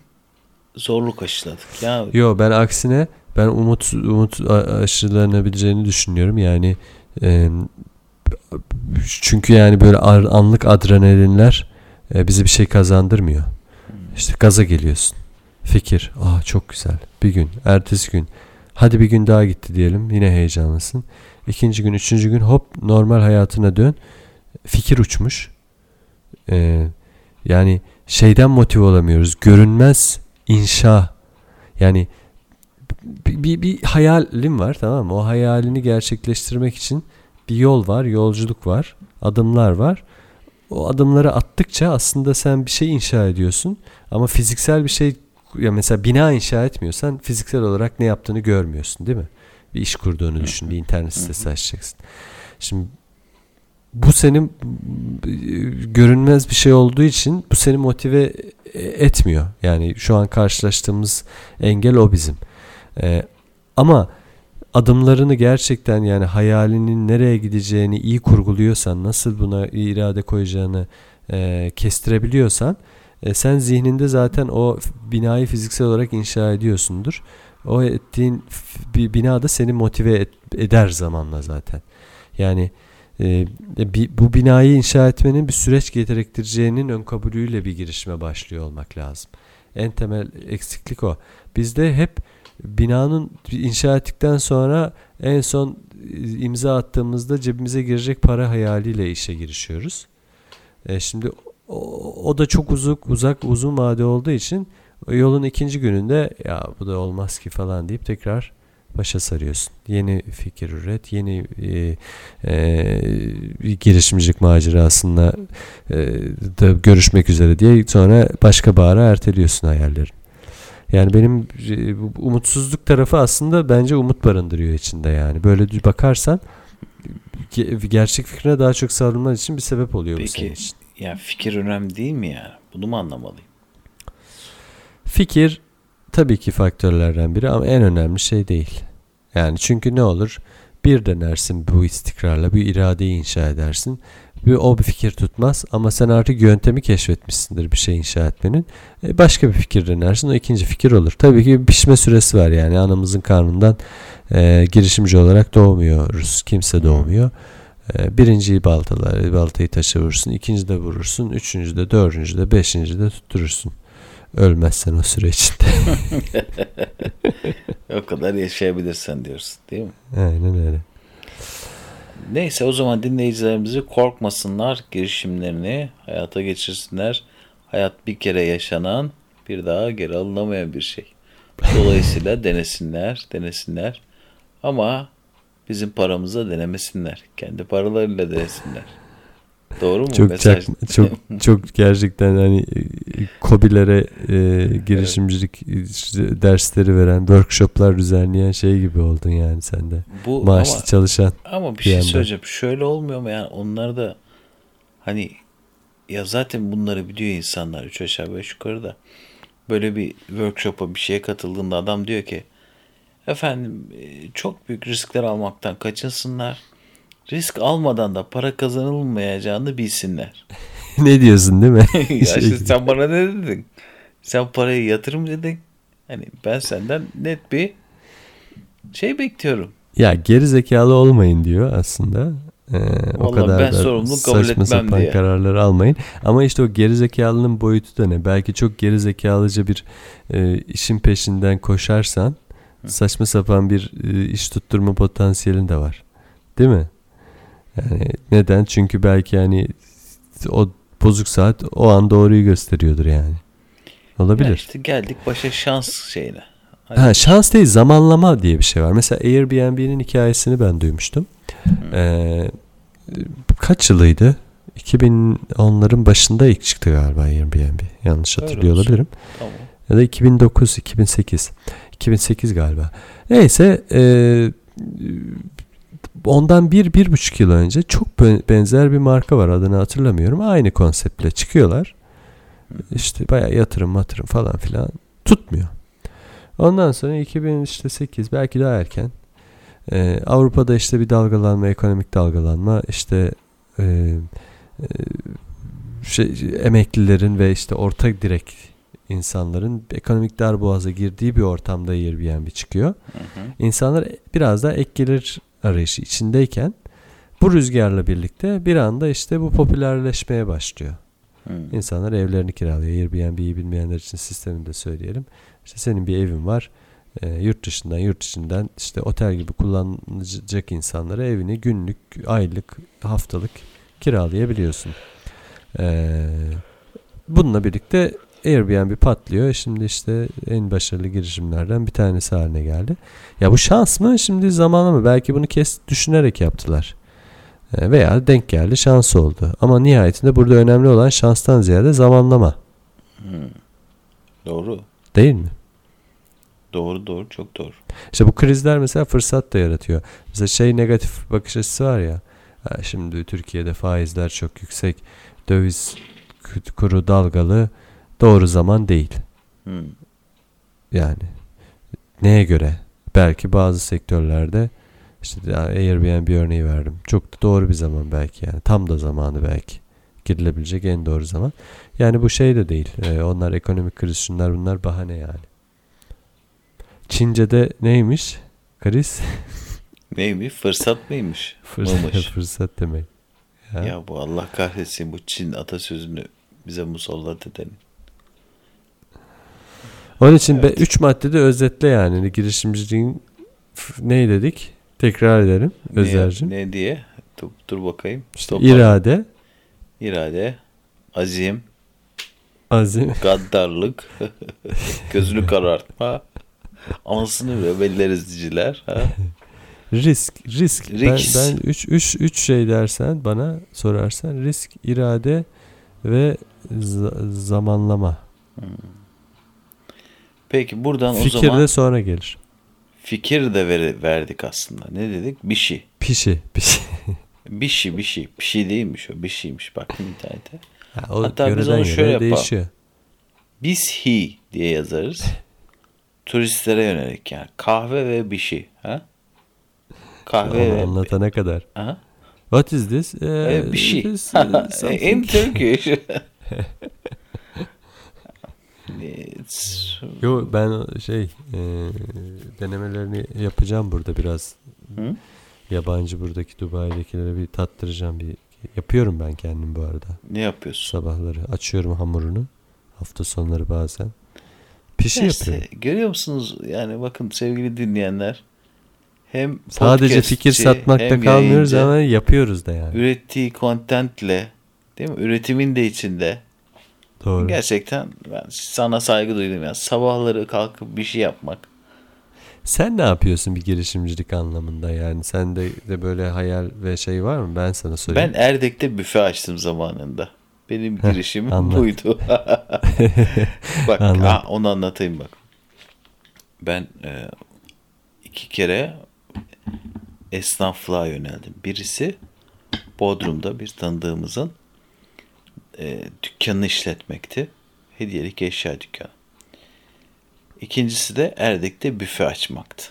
zorluk aşıladık. Ya Yo ben aksine ben umut umut aşılanabileceğini düşünüyorum. Yani e, çünkü yani böyle anlık adrenalinler e, bize bir şey kazandırmıyor. İşte gaza geliyorsun. Fikir, aa çok güzel. Bir gün, ertesi gün. Hadi bir gün daha gitti diyelim. Yine heyecanlısın. İkinci gün, üçüncü gün hop normal hayatına dön. Fikir uçmuş. Ee, yani şeyden motive olamıyoruz. Görünmez inşa. Yani bir, bir, bir hayalim var tamam mı? O hayalini gerçekleştirmek için bir yol var, yolculuk var, adımlar var. O adımları attıkça aslında sen bir şey inşa ediyorsun ama fiziksel bir şey ya mesela bina inşa etmiyorsan fiziksel olarak ne yaptığını görmüyorsun değil mi? Bir iş kurduğunu düşün, bir internet sitesi açacaksın. Şimdi bu senin e, görünmez bir şey olduğu için bu seni motive e, etmiyor. Yani şu an karşılaştığımız engel o bizim. Ee, ama adımlarını gerçekten yani hayalinin nereye gideceğini iyi kurguluyorsan, nasıl buna irade koyacağını e, kestirebiliyorsan e, sen zihninde zaten o binayı fiziksel olarak inşa ediyorsundur. O ettiğin bir bina da seni motive et- eder zamanla zaten. Yani e, bi- bu binayı inşa etmenin bir süreç gerektireceğinin ön kabulüyle bir girişime başlıyor olmak lazım. En temel eksiklik o. Bizde hep binanın inşa ettikten sonra en son e, imza attığımızda cebimize girecek para hayaliyle işe girişiyoruz. E, şimdi o, o da çok uzak uzak uzun vade olduğu için yolun ikinci gününde ya bu da olmaz ki falan deyip tekrar başa sarıyorsun. Yeni fikir üret, yeni e, e, girişimcilik macerasında e, da görüşmek üzere diye sonra başka bahara erteliyorsun hayallerini. Yani benim e, bu umutsuzluk tarafı aslında bence umut barındırıyor içinde yani. Böyle bakarsan ge- gerçek fikrine daha çok sarılman için bir sebep oluyor bu Peki. senin için. ya fikir önemli değil mi yani? Bunu mu anlamalıyım? Fikir tabii ki faktörlerden biri ama en önemli şey değil. Yani çünkü ne olur? Bir denersin bu istikrarla, bir iradeyi inşa edersin. Bir, o bir fikir tutmaz ama sen artık yöntemi keşfetmişsindir bir şey inşa etmenin. E, başka bir fikir denersin o ikinci fikir olur. Tabii ki bir pişme süresi var yani anamızın karnından e, girişimci olarak doğmuyoruz. Kimse doğmuyor. E, birinciyi baltalar, baltayı taşa vurursun, ikinci de vurursun, üçüncü de, dördüncü de, beşinci de tutturursun. Ölmezsen o süre içinde. o kadar yaşayabilirsen diyorsun değil mi? Aynen öyle. Neyse o zaman dinleyicilerimizi korkmasınlar, girişimlerini hayata geçirsinler. Hayat bir kere yaşanan, bir daha geri alınamayan bir şey. Dolayısıyla denesinler, denesinler. Ama bizim paramıza denemesinler. Kendi paralarıyla denesinler. Doğru mu? Çok Mesaj. çak- çok çok gerçekten hani e, kobilere e, girişimcilik e, dersleri veren, workshoplar düzenleyen şey gibi oldun yani sen de. Bu Maaşlı ama, çalışan. ama bir bir şey yandan. söyleyeceğim. Şöyle olmuyor mu yani onlar da hani ya zaten bunları biliyor insanlar üç aşağı beş yukarı da böyle bir workshop'a bir şeye katıldığında adam diyor ki efendim e, çok büyük riskler almaktan kaçınsınlar. Risk almadan da para kazanılmayacağını bilsinler. ne diyorsun değil mi? ya Şey işte gibi. sen bana ne dedin? Sen parayı yatırım dedin. Hani ben senden net bir şey bekliyorum. Ya geri zekalı olmayın diyor aslında. Ee, o kadar ben da sorumluluk kabul saçma sapan diye. kararları almayın. Ama işte o geri zekalının boyutu da ne? Belki çok geri zekalıca bir e, işin peşinden koşarsan saçma sapan bir e, iş tutturma potansiyelin de var. Değil mi? Yani neden? Çünkü belki yani o bozuk saat o an doğruyu gösteriyordur yani. Olabilir. Ya işte geldik başa şans şeyine. Hani Ha, şans değil zamanlama diye bir şey var. Mesela Airbnb'nin hikayesini ben duymuştum. Ee, kaç yılıydı? 2010'ların başında ilk çıktı galiba Airbnb. Yanlış Öyle hatırlıyor olsun. olabilirim. Tamam. Ya da 2009, 2008. 2008 galiba. Neyse e, ondan bir, bir buçuk yıl önce çok be- benzer bir marka var adını hatırlamıyorum. Aynı konseptle çıkıyorlar. İşte bayağı yatırım matırım falan filan tutmuyor. Ondan sonra 2008 belki daha erken e, Avrupa'da işte bir dalgalanma, ekonomik dalgalanma işte e, e, şey, emeklilerin ve işte orta direk insanların ekonomik darboğaza girdiği bir ortamda Airbnb çıkıyor. Hı hı. İnsanlar biraz daha ek gelir arayışı içindeyken bu rüzgarla birlikte bir anda işte bu popülerleşmeye başlıyor. Hı. İnsanlar evlerini kiralıyor. Airbnb'yi bilmeyenler için sistemini de söyleyelim. İşte senin bir evin var. E, yurt dışından yurt içinden işte otel gibi kullanacak insanlara evini günlük, aylık, haftalık kiralayabiliyorsun. E, bununla birlikte Airbnb patlıyor. Şimdi işte en başarılı girişimlerden bir tanesi haline geldi. Ya bu şans mı? Şimdi zamanı mı? Belki bunu kes düşünerek yaptılar. E, Veya denk geldi şans oldu. Ama nihayetinde burada önemli olan şanstan ziyade zamanlama. Hı. Doğru. Değil mi? Doğru doğru çok doğru. İşte bu krizler mesela fırsat da yaratıyor. Mesela şey negatif bakış açısı var ya. "Ha, Şimdi Türkiye'de faizler çok yüksek. Döviz kuru dalgalı. Doğru zaman değil. Yani neye göre? Belki bazı sektörlerde işte Airbnb örneği verdim. Çok da doğru bir zaman belki yani. Tam da zamanı belki. Girilebilecek en doğru zaman. Yani bu şey de değil. Ee, onlar ekonomik kriz şunlar bunlar bahane yani. Çince'de neymiş? Kriz? Neymiş? Fırsat mıymış? Fırsat, fırsat demek. Ya. Ya bu Allah kahretsin bu Çin atasözünü bize musallat edeni. Onun için Evet. 3 maddede özetle yani girişimciliğin f- ne dedik? Tekrar edelim Ne, Özer'cim. ne diye? Dur, dur bakayım. İşte Stop. irade, İrade, azim, azim, gaddarlık, gözünü karartma, anasını ve belleriz diciler. Ha? risk, risk. Risk. Ben ben 3 3 3 şey dersen bana sorarsan risk, irade ve za- zamanlama. Peki buradan o Fikir zaman de sonra gelir. fikir de ver- verdik aslında. Ne dedik? Bir şey. Pişi, pişi. Bir şey, bir şey. Bir şey değilmiş o. Bir şeymiş. Baktım internete. Ha, o Hatta biz onu şöyle yapalım. değişiyor. Biz he diye yazarız. Turistlere yönelik yani. Kahve ve bir şey. Ha? Kahve ve... anlatana kadar. Ha? What is this? Eh, E, bir şey. this, something. In Turkish. It's... Yo ben şey e, denemelerini yapacağım burada biraz. Hı? Yabancı buradaki Dubai'dekilere bir tattıracağım bir yapıyorum ben kendim bu arada. Ne yapıyorsun? Sabahları açıyorum hamurunu. Hafta sonları bazen. Pişi İşte yapıyor. görüyor musunuz? Yani bakın sevgili dinleyenler. Hem Sadece fikir satmakta kalmıyoruz ama yapıyoruz da yani. ürettiği contentle değil mi? Üretimin de içinde. Doğru. Gerçekten ben sana saygı duydum ya. Sabahları kalkıp bir şey yapmak. Sen ne yapıyorsun bir girişimcilik anlamında yani? Sende de böyle hayal ve şey var mı? Ben sana sorayım. Ben Erdek'te büfe açtım zamanında. Benim girişimim anlat. buydu. bak Anlat. ha, onu anlatayım bak. Ben e, iki kere esnaflığa yöneldim. Birisi Bodrum'da bir tanıdığımızın e, dükkanını işletmekti. Hediyelik eşya dükkanı. İkincisi de Erdek'te büfe açmaktı.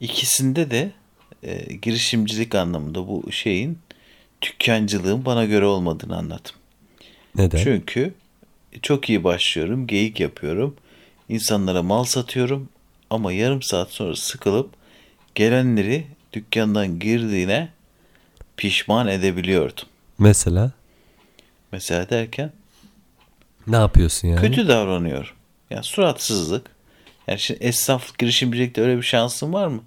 İkisinde de e, girişimcilik anlamında bu şeyin dükkancılığın bana göre olmadığını anlattım. Neden? Çünkü çok iyi başlıyorum, geyik yapıyorum, insanlara mal satıyorum ama yarım saat sonra sıkılıp gelenleri dükkandan girdiğine pişman edebiliyordum. Mesela Mesela derken ne yapıyorsun yani? kötü davranıyorum. Yani suratsızlık. Yani şimdi esnaflık girişimcilikte öyle bir şansın var mı?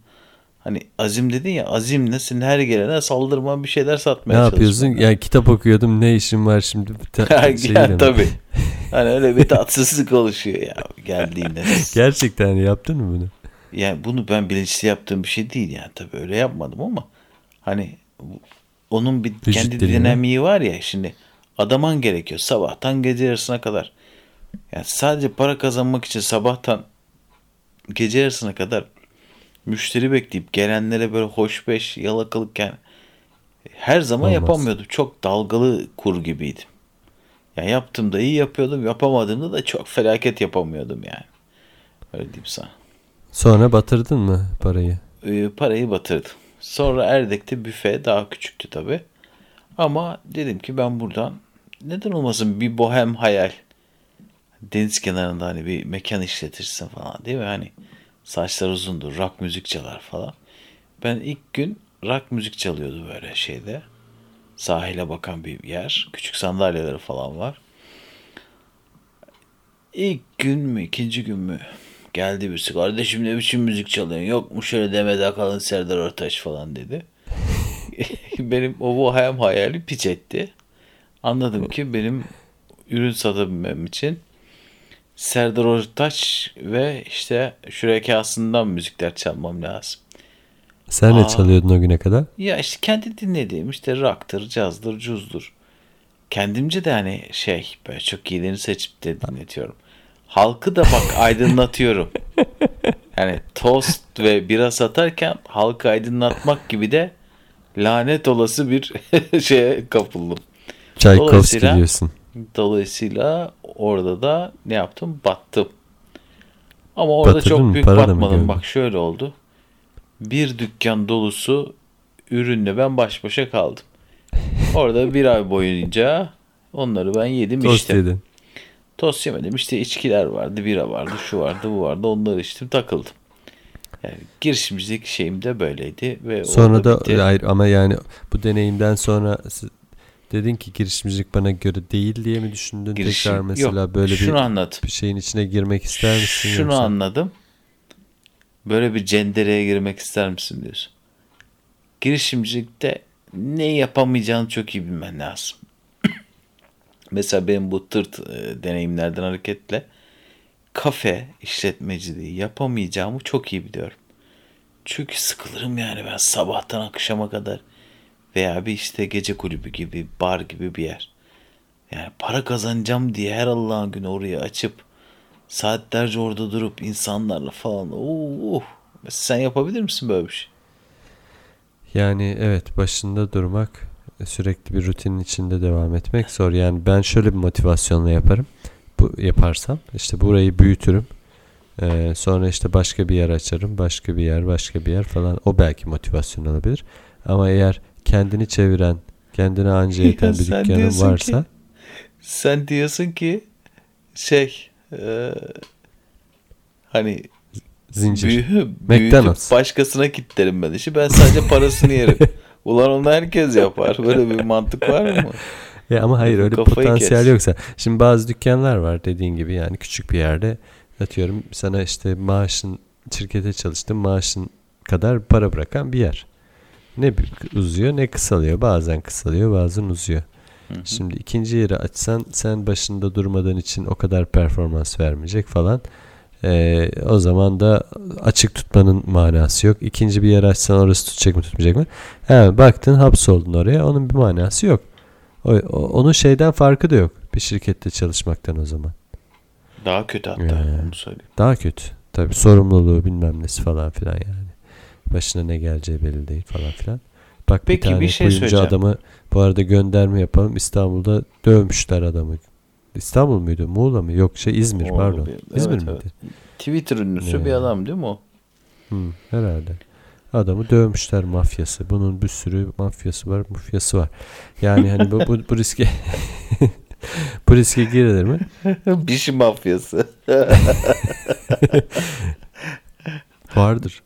Hani azim dedin ya azimle senin her gelene saldırman bir şeyler Ne satmaya yapıyorsun? çalışman. Yani kitap okuyordum. Ne işim var şimdi? Bir ta- ya, mi? tabii. Hani öyle bir tatsızlık oluşuyor ya geldiğinde. Gerçekten yaptın mı bunu? Yani bunu ben bilinçli yaptığım bir şey değil yani tabii öyle yapmadım ama hani onun bir Vücut kendi dinamiği var ya şimdi adaman gerekiyor sabahtan gece yarısına kadar. Yani sadece para kazanmak için sabahtan gece yarısına kadar müşteri bekleyip gelenlere böyle hoşbeş yalakalıkken her zaman Olmaz. yapamıyordum. Çok dalgalı kur gibiydim. Yani yaptığımda iyi yapıyordum, yapamadığımda da çok felaket yapamıyordum yani. Öyle diyeyim sana. Sonra batırdın mı parayı? e, parayı batırdım. Sonra Erdek'te büfe daha küçüktü tabi. Ama dedim ki ben buradan neden olmasın bir bohem hayal. Deniz kenarında hani bir mekan işletirsin falan değil mi? Hani saçlar uzundur, rock müzik çalar falan. Ben ilk gün rock müzik çalıyordu böyle şeyde. Sahile bakan bir yer. Küçük sandalyeleri falan var. İlk gün mü ikinci gün mü geldi birisi kardeşim ne biçim müzik çalıyorsun yok mu şöyle Demet Akalın Serdar Ortaç falan dedi. benim o bu hayal hayali piç etti. Anladım ki benim ürün satabilmem için Serdar Ortaç ve işte şürekasından müzikler çalmam lazım. Sen ne çalıyordun o güne kadar? Ya işte kendi dinlediğim işte rock'tır, cazdır, cuzdur. Kendimce de hani şey böyle çok iyilerini seçip de dinletiyorum. Halkı da bak aydınlatıyorum. Yani tost ve bira satarken halkı aydınlatmak gibi de lanet olası bir şeye kapıldım. Çaykovski diyorsun. Dolayısıyla orada da ne yaptım? Battım. Ama orada Batırdın çok mı? büyük Para batmadım. Bak şöyle oldu. Bir dükkan dolusu ürünle ben baş başa kaldım. Orada bir ay boyunca onları ben yedim Tost içtim. yedin. Tost yemedim. İşte içkiler vardı, bira vardı, şu vardı, bu vardı. Onları içtim, takıldım. Yani girişimcilik şeyim de böyleydi ve Sonra da bitti. hayır ama yani bu deneyimden sonra dedin ki girişimcilik bana göre değil diye mi düşündün? Girişim- Tekrar mesela Yok, böyle şunu bir, anlat. bir şeyin içine girmek ister misin? Şunu yoksa? anladım. Böyle bir cendereye girmek ister misin diyorsun. Girişimcilikte ne yapamayacağını çok iyi bilmen lazım. Mesela benim bu tırt e, deneyimlerden hareketle kafe işletmeciliği yapamayacağımı çok iyi biliyorum. Çünkü sıkılırım yani ben sabahtan akşama kadar veya bir işte gece kulübü gibi, bar gibi bir yer. Yani para kazanacağım diye her Allah'ın günü orayı açıp saatlerce orada durup insanlarla falan. Oo, sen yapabilir misin böyle bir şey? Yani evet başında durmak sürekli bir rutinin içinde devam etmek zor. Yani ben şöyle bir motivasyonla yaparım. Yaparsam işte burayı büyütürüm. Ee, sonra işte başka bir yer açarım. Başka bir yer, başka bir yer falan. O belki motivasyon olabilir. Ama eğer kendini çeviren, kendine anca yeten bir dükkanın varsa ki- Sen diyorsun ki şey e, hani zincir. büyü, McDonald's. başkasına kitlerim ben işi. Ben sadece parasını yerim. Ulan onu herkes yapar. Böyle bir mantık var mı? Ya ama hayır öyle bir potansiyel kes. yoksa. Şimdi bazı dükkanlar var dediğin gibi yani küçük bir yerde Atıyorum sana işte maaşın şirkete çalıştın maaşın kadar para bırakan bir yer. Ne uzuyor ne kısalıyor. Bazen kısalıyor bazen uzuyor. Hı hı. Şimdi ikinci yeri açsan sen başında durmadığın için o kadar performans vermeyecek falan. Ee, o zaman da açık tutmanın manası yok. İkinci bir yer açsan orası tutacak mı tutmayacak mı? He, baktın hapsoldun oraya onun bir manası yok. O, o- onun şeyden farkı da yok. Bir şirkette çalışmaktan o zaman. Daha kötü hatta Ee. onu söyleyeyim. Daha kötü. Tabii sorumluluğu bilmem nesi falan filan yani. Başına ne geleceği belli değil falan filan. Bak Peki, bir tane bir şey kuyumcu adamı bu arada gönderme yapalım. İstanbul'da dövmüşler adamı. İstanbul muydu? Muğla mı? Yok şey İzmir Oğlu pardon. bir- İzmir evet, miydi? Twitter ünlüsü Ne? bir adam değil mi o? Hı, herhalde. Adamı dövmüşler mafyası. Bunun bir sürü mafyası var, mafyası var. Yani hani bu, bu, bu riske bu riske girilir mi? Bir şey mafyası. Vardır.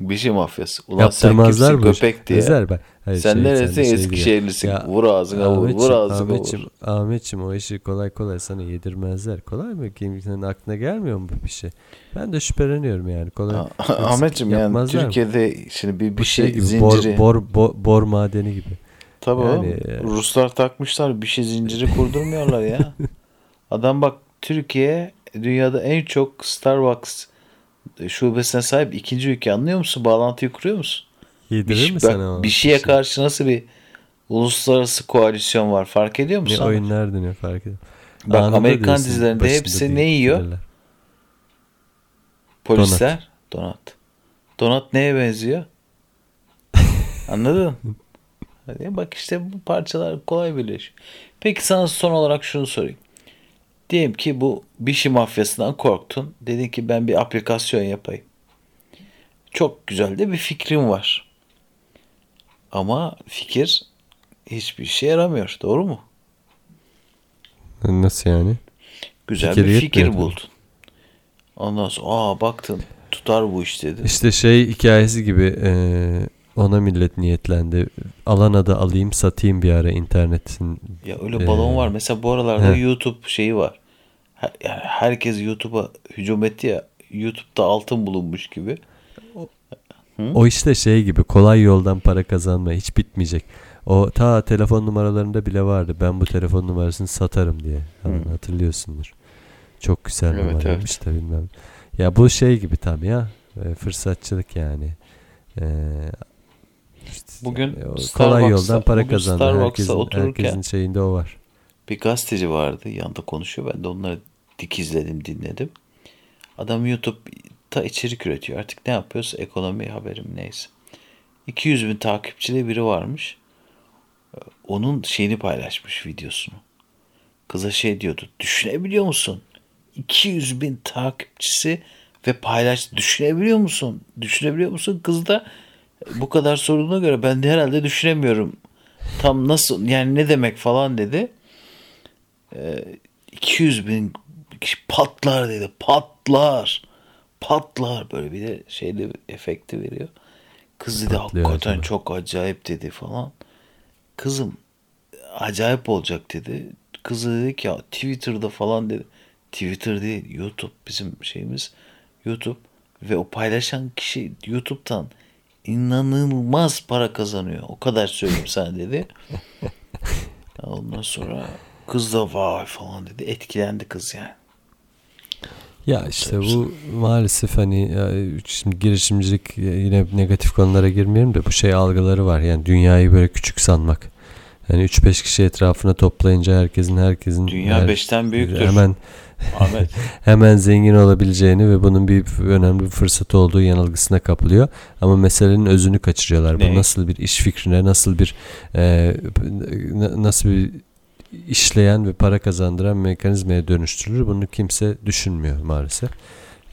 Bir şey mafyası. Ulan sen Yaptırmazlar kimsin bu işi. köpek diye. Ezer bak. Hayır, Sen şey, neresin de şey. Eskişehirlisin. Ya, vur ağzına vur. Vur Ahmetciğim, ağzına vur. Ahmetciğim o işi kolay kolay sana yedirmezler. Kolay mı? Kimsenin aklına gelmiyor mu bu bir şey? Ben de şüpheleniyorum yani. Kolay. Ah- Ahmetciğim yani yapmazlar mı? Türkiye'de şimdi bir, bir Bu şey, gibi zinciri. bor, bor, bor, bor madeni gibi. Tabii Yani, oğlum. e- Ruslar takmışlar bir şey zinciri kurdurmuyorlar ya. Adam bak Türkiye dünyada en çok Starbucks şubesine sahip ikinci ülke anlıyor musun? Bağlantıyı kuruyor musun? Bir, Yedirir şey- mi bak, sana bir şeye şey? karşı nasıl bir uluslararası koalisyon var fark ediyor Ne musun? oyunlar dönüyor fark ediyor. Bak Anında Amerikan diyorsun, dizilerinde hepsi değil, ne yiyor? bilirler. Polisler. Donat. Donat neye benziyor? Anladın? Hadi bak işte bu parçalar kolay birleşiyor. Peki sana son olarak şunu sorayım. Diyelim ki bu Bişi mafyasından korktun. Dedin ki ben bir aplikasyon yapayım. Çok güzel de bir fikrim var. Ama fikir hiçbir işe yaramıyor. Doğru mu? Nasıl yani? Güzel Fikir bir fikir buldun. Ondan sonra aa baktın tutar bu iş dedin. İşte şey hikayesi gibi e, ona millet niyetlendi. Alana da alayım satayım bir ara internetin. Ya öyle balon Ee, var. Mesela bu aralarda he. YouTube şeyi var. Her- Yani herkes YouTube'a hücum etti ya. YouTube'da altın bulunmuş gibi. O işte şey gibi kolay yoldan para kazanma hiç bitmeyecek. O ta telefon numaralarında bile vardı. Ben bu telefon numarasını satarım diye. Hani hatırlıyorsundur. Çok güzel Evet, numaraymış da bilmem. Ya bu şey gibi tam ya. e, fırsatçılık yani. E, işte Bugün o Starbucks'ta- kolay yoldan para. Starbucks'ta Herkesin, otururken- herkesin şeyinde o var. Bir gazeteci vardı. Yanında konuşuyor. Ben de onları dikizledim, dinledim. Adam YouTube'da içerik üretiyor. Artık ne yapıyorsa ekonomi haberim neyse. 200 bin takipçili biri varmış. Onun şeyini paylaşmış videosunu. Kıza şey diyordu. Düşünebiliyor musun? 200 bin takipçisi ve paylaş. Düşünebiliyor musun? Düşünebiliyor musun? Kız da bu kadar sorduğuna göre ben de herhalde düşünemiyorum. Tam nasıl yani ne demek falan dedi. Ee, 200 bin kişi patlar dedi. Patlar. Patlar. Böyle bir de şeyde efekti veriyor. Kız dedi Patlıyor hakikaten acaba. çok acayip dedi falan. Kızım acayip olacak dedi. Kızı dedi ki ya Twitter'da falan dedi. Twitter değil YouTube bizim şeyimiz YouTube ve o paylaşan kişi YouTube'dan inanılmaz para kazanıyor. O kadar söyleyeyim sana dedi. Ondan sonra kız da vay falan dedi. Etkilendi kız yani. Ya işte bu maalesef hani şimdi girişimcilik yine negatif konulara girmeyelim de bu şey algıları var. Yani dünyayı böyle küçük sanmak. Yani 3-5 kişi etrafına toplayınca herkesin herkesin Dünya her- beşten büyüktür. Hemen Ahmet. hemen zengin olabileceğini ve bunun bir önemli bir fırsat olduğu yanılgısına kapılıyor. Ama meselenin özünü kaçırıyorlar. Ne? Bu nasıl bir iş fikrine, nasıl bir e, na- nasıl bir işleyen ve para kazandıran mekanizmaya dönüştürülür. Bunu kimse düşünmüyor maalesef.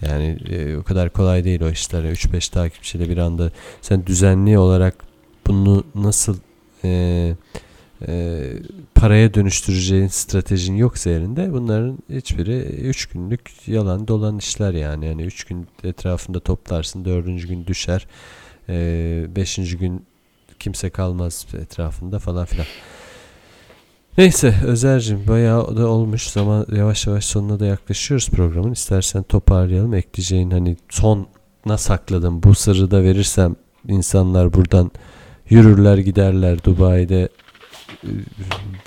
Yani e, o kadar kolay değil o işler. 3-5 takipçiyle bir anda sen düzenli olarak bunu nasıl e, e, paraya dönüştüreceğin stratejin yoksa elinde bunların hiçbiri 3 günlük yalan dolan işler yani. Yani 3 gün etrafında toplarsın 4. gün düşer 5. gün kimse kalmaz etrafında falan filan. Neyse Özer'cim bayağı da olmuş zaman yavaş yavaş sonuna da yaklaşıyoruz programın. İstersen toparlayalım ekleyeceğin hani sona sakladım bu sırrı da verirsem insanlar buradan yürürler giderler Dubai'de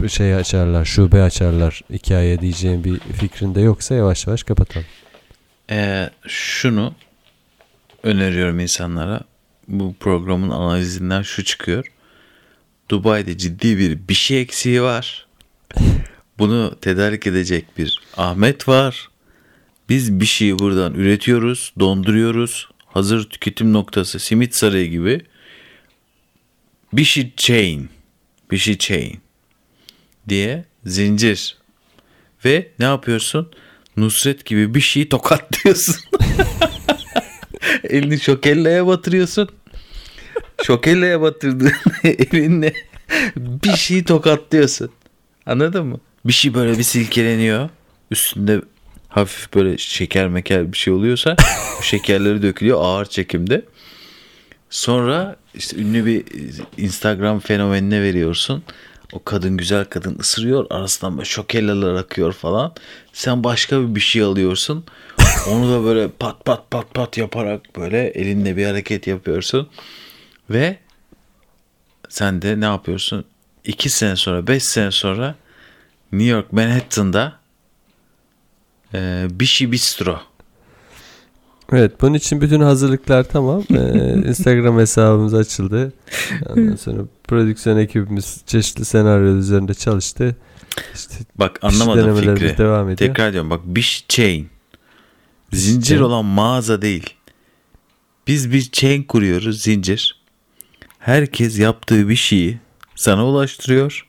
e, şey açarlar şube açarlar hikaye diyeceğim bir fikrinde yoksa yavaş yavaş kapatalım. Ee, şunu öneriyorum insanlara. Bu programın analizinden şu çıkıyor. Dubai'de ciddi bir bir şey eksiği var. Bunu tedarik edecek bir Ahmet var. Biz bir şeyi buradan üretiyoruz, donduruyoruz. Hazır tüketim noktası simit sarayı gibi. Bir şey chain. Bir şey chain diye zincir. Ve ne yapıyorsun? Nusret gibi bir şeyi tokatlıyorsun. Elini şokelleye batırıyorsun. Şokelleye batırdığın elinle bir şeyi tokatlıyorsun. Anladın mı? Bir şey böyle bir silkeleniyor. Üstünde hafif böyle şeker meker bir şey oluyorsa şekerleri dökülüyor ağır çekimde. Sonra işte ünlü bir Instagram fenomenine veriyorsun. O kadın güzel kadın ısırıyor arasından böyle şokellalar akıyor falan. Sen başka bir şey alıyorsun. Onu da böyle pat pat pat pat yaparak böyle elinle bir hareket yapıyorsun. Ve sen de ne yapıyorsun? İki sene sonra, beş sene sonra New York Manhattan'da e, Bişi Bistro. Evet bunun için bütün hazırlıklar tamam. Ee, Instagram hesabımız açıldı. Ondan sonra prodüksiyon ekibimiz çeşitli senaryo üzerinde çalıştı. İşte Bak anlamadım fikri. devam ediyor. Tekrar diyorum bak Biş Chain. Zincir chain. olan mağaza değil. Biz bir chain kuruyoruz zincir. Herkes yaptığı bir şeyi sana ulaştırıyor.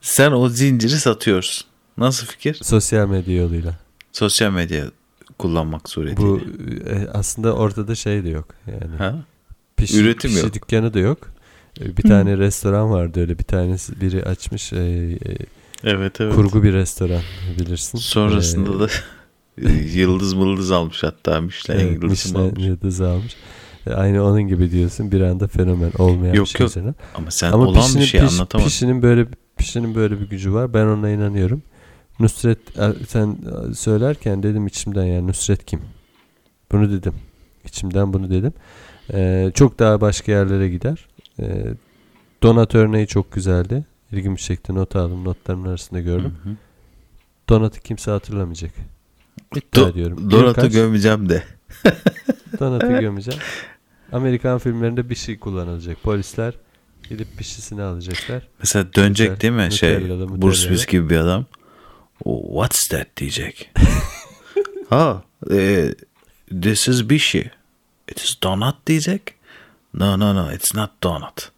Sen o zinciri satıyorsun. Nasıl fikir? Sosyal medya yoluyla. Sosyal medya kullanmak suretiyle. Bu e, aslında ortada şey de yok. Yani Ha? pişi, üretim pişi yok. dükkanı da yok. E, Bir tane restoran vardı öyle bir tanesi biri açmış e, e, Evet evet. kurgu bir restoran bilirsin. Sonrasında E, da yıldız mıldız almış hatta Michelin evet, Michelin almış. yıldızı almış. E, Aynı onun gibi diyorsun bir anda fenomen olmayan Yok, bir şey yok. üzerine. Ama sen Ama olan pişinin, bir şey piş- anlatamadın. pişinin böyle pişinin böyle bir gücü var. Ben ona inanıyorum. Nusret e, sen e, söylerken dedim içimden yani Nusret kim? Bunu dedim. İçimden bunu dedim. Ee, çok daha başka yerlere gider. Ee, donat örneği çok güzeldi. İlgimi çekti. Not aldım. Notlarımın arasında gördüm. Hı hı. Donat'ı kimse hatırlamayacak. İddia Do- ediyorum. Donat'ı gömeceğim de. Donat'ı gömeceğim. Amerikan filmlerinde bir şey kullanılacak. Polisler gidip bir şeysini alacaklar. Mesela dönecek Nutella- değil mi şey Bruce. Willis gibi bir adam. What's that diyecek. ha, e, this is Bishi. It is donut diyecek. No no no it's not donut.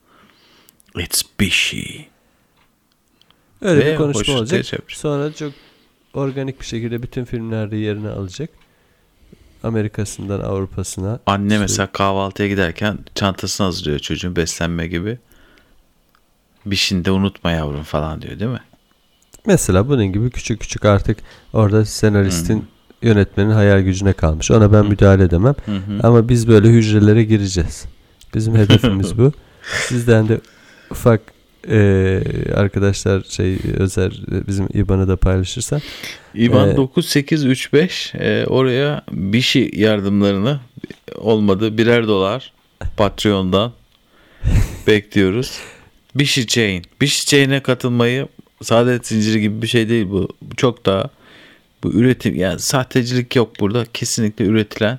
It's Bishi. Öyle Ve bir konuşma olacak. Sonra çok organik bir şekilde bütün filmlerde yerini alacak. Amerika'sından Avrupa'sına. Anne İşte- mesela kahvaltıya giderken çantasını hazırlıyor çocuğun beslenme gibi. Bişini de unutma yavrum falan diyor değil mi? Mesela bunun gibi küçük küçük artık orada senaristin Hmm. yönetmenin hayal gücüne kalmış. Ona ben müdahale edemem. Hı hı. Ama biz böyle hücrelere gireceğiz. Bizim hedefimiz bu. Sizden de ufak e, arkadaşlar şey özel bizim IBAN'ı da paylaşırsa İban Ee, 9835 e, oraya bir şey yardımlarını olmadı birer dolar Patreon'dan bekliyoruz. Bir şey chain. Bir şey chain'e katılmayı saadet zinciri gibi bir şey değil bu. Bu Çok daha bu üretim yani sahtecilik yok burada. Kesinlikle üretilen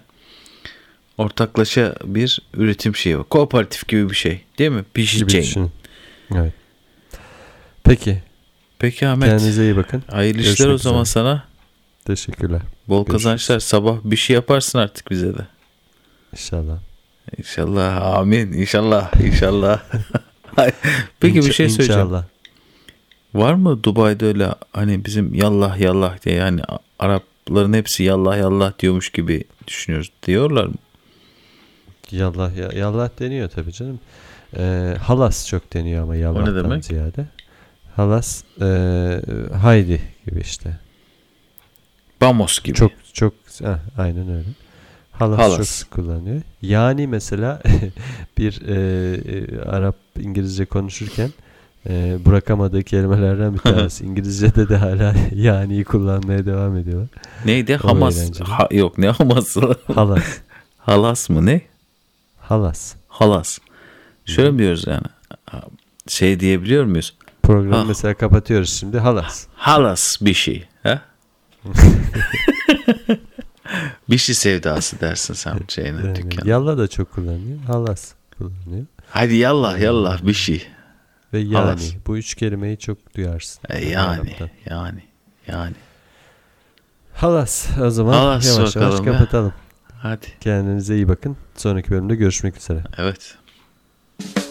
ortaklaşa bir üretim şeyi var. Kooperatif gibi bir şey değil mi? Bir şey chain. Evet. Peki. Peki Ahmet. Kendinize iyi bakın. Hayırlı işler Görüşmek o zaman üzere. sana. Teşekkürler. Bol Görüşürüz. kazançlar. Sabah bir şey yaparsın artık bize de. İnşallah. İnşallah. Amin. İnşallah. İnşallah. Peki bir İnşa- şey söyleyeceğim. İnşallah. Var mı Dubai'de öyle hani bizim yallah yallah diye yani Arapların hepsi yallah yallah diyormuş gibi düşünüyoruz. Diyorlar mı? Yallah ya, yallah deniyor tabii canım. Ee, halas çok deniyor ama demek? ziyade. Halas e, haydi gibi işte. Bamos gibi. Çok çok heh, aynen öyle. Halas, Halas. çok sık kullanıyor. Yani mesela bir e, e, Arap İngilizce konuşurken e, bırakamadığı kelimelerden bir tanesi. İngilizce'de de hala yani kullanmaya devam ediyorlar. Neydi? O Hamas. Ha, yok ne haması? Halas. Halas mı ne? Halas. Halas. Şöyle mi diyoruz yani? Şey diyebiliyor muyuz? Programı Ah. mesela kapatıyoruz şimdi. Halas. Halas bir şey. Ha? bir şey sevdası dersin sen şeyine Yani dükkana. yalla da çok kullanıyor. Halas kullanıyor. Hadi yallah yallah bir şey. Ve yani Halas. bu üç kelimeyi çok duyarsın. E, yani yani yani. Halas. O zaman Halas yavaş yavaş ya. kapatalım. Hadi. Kendinize iyi bakın. Sonraki bölümde görüşmek üzere. Evet. Thank you.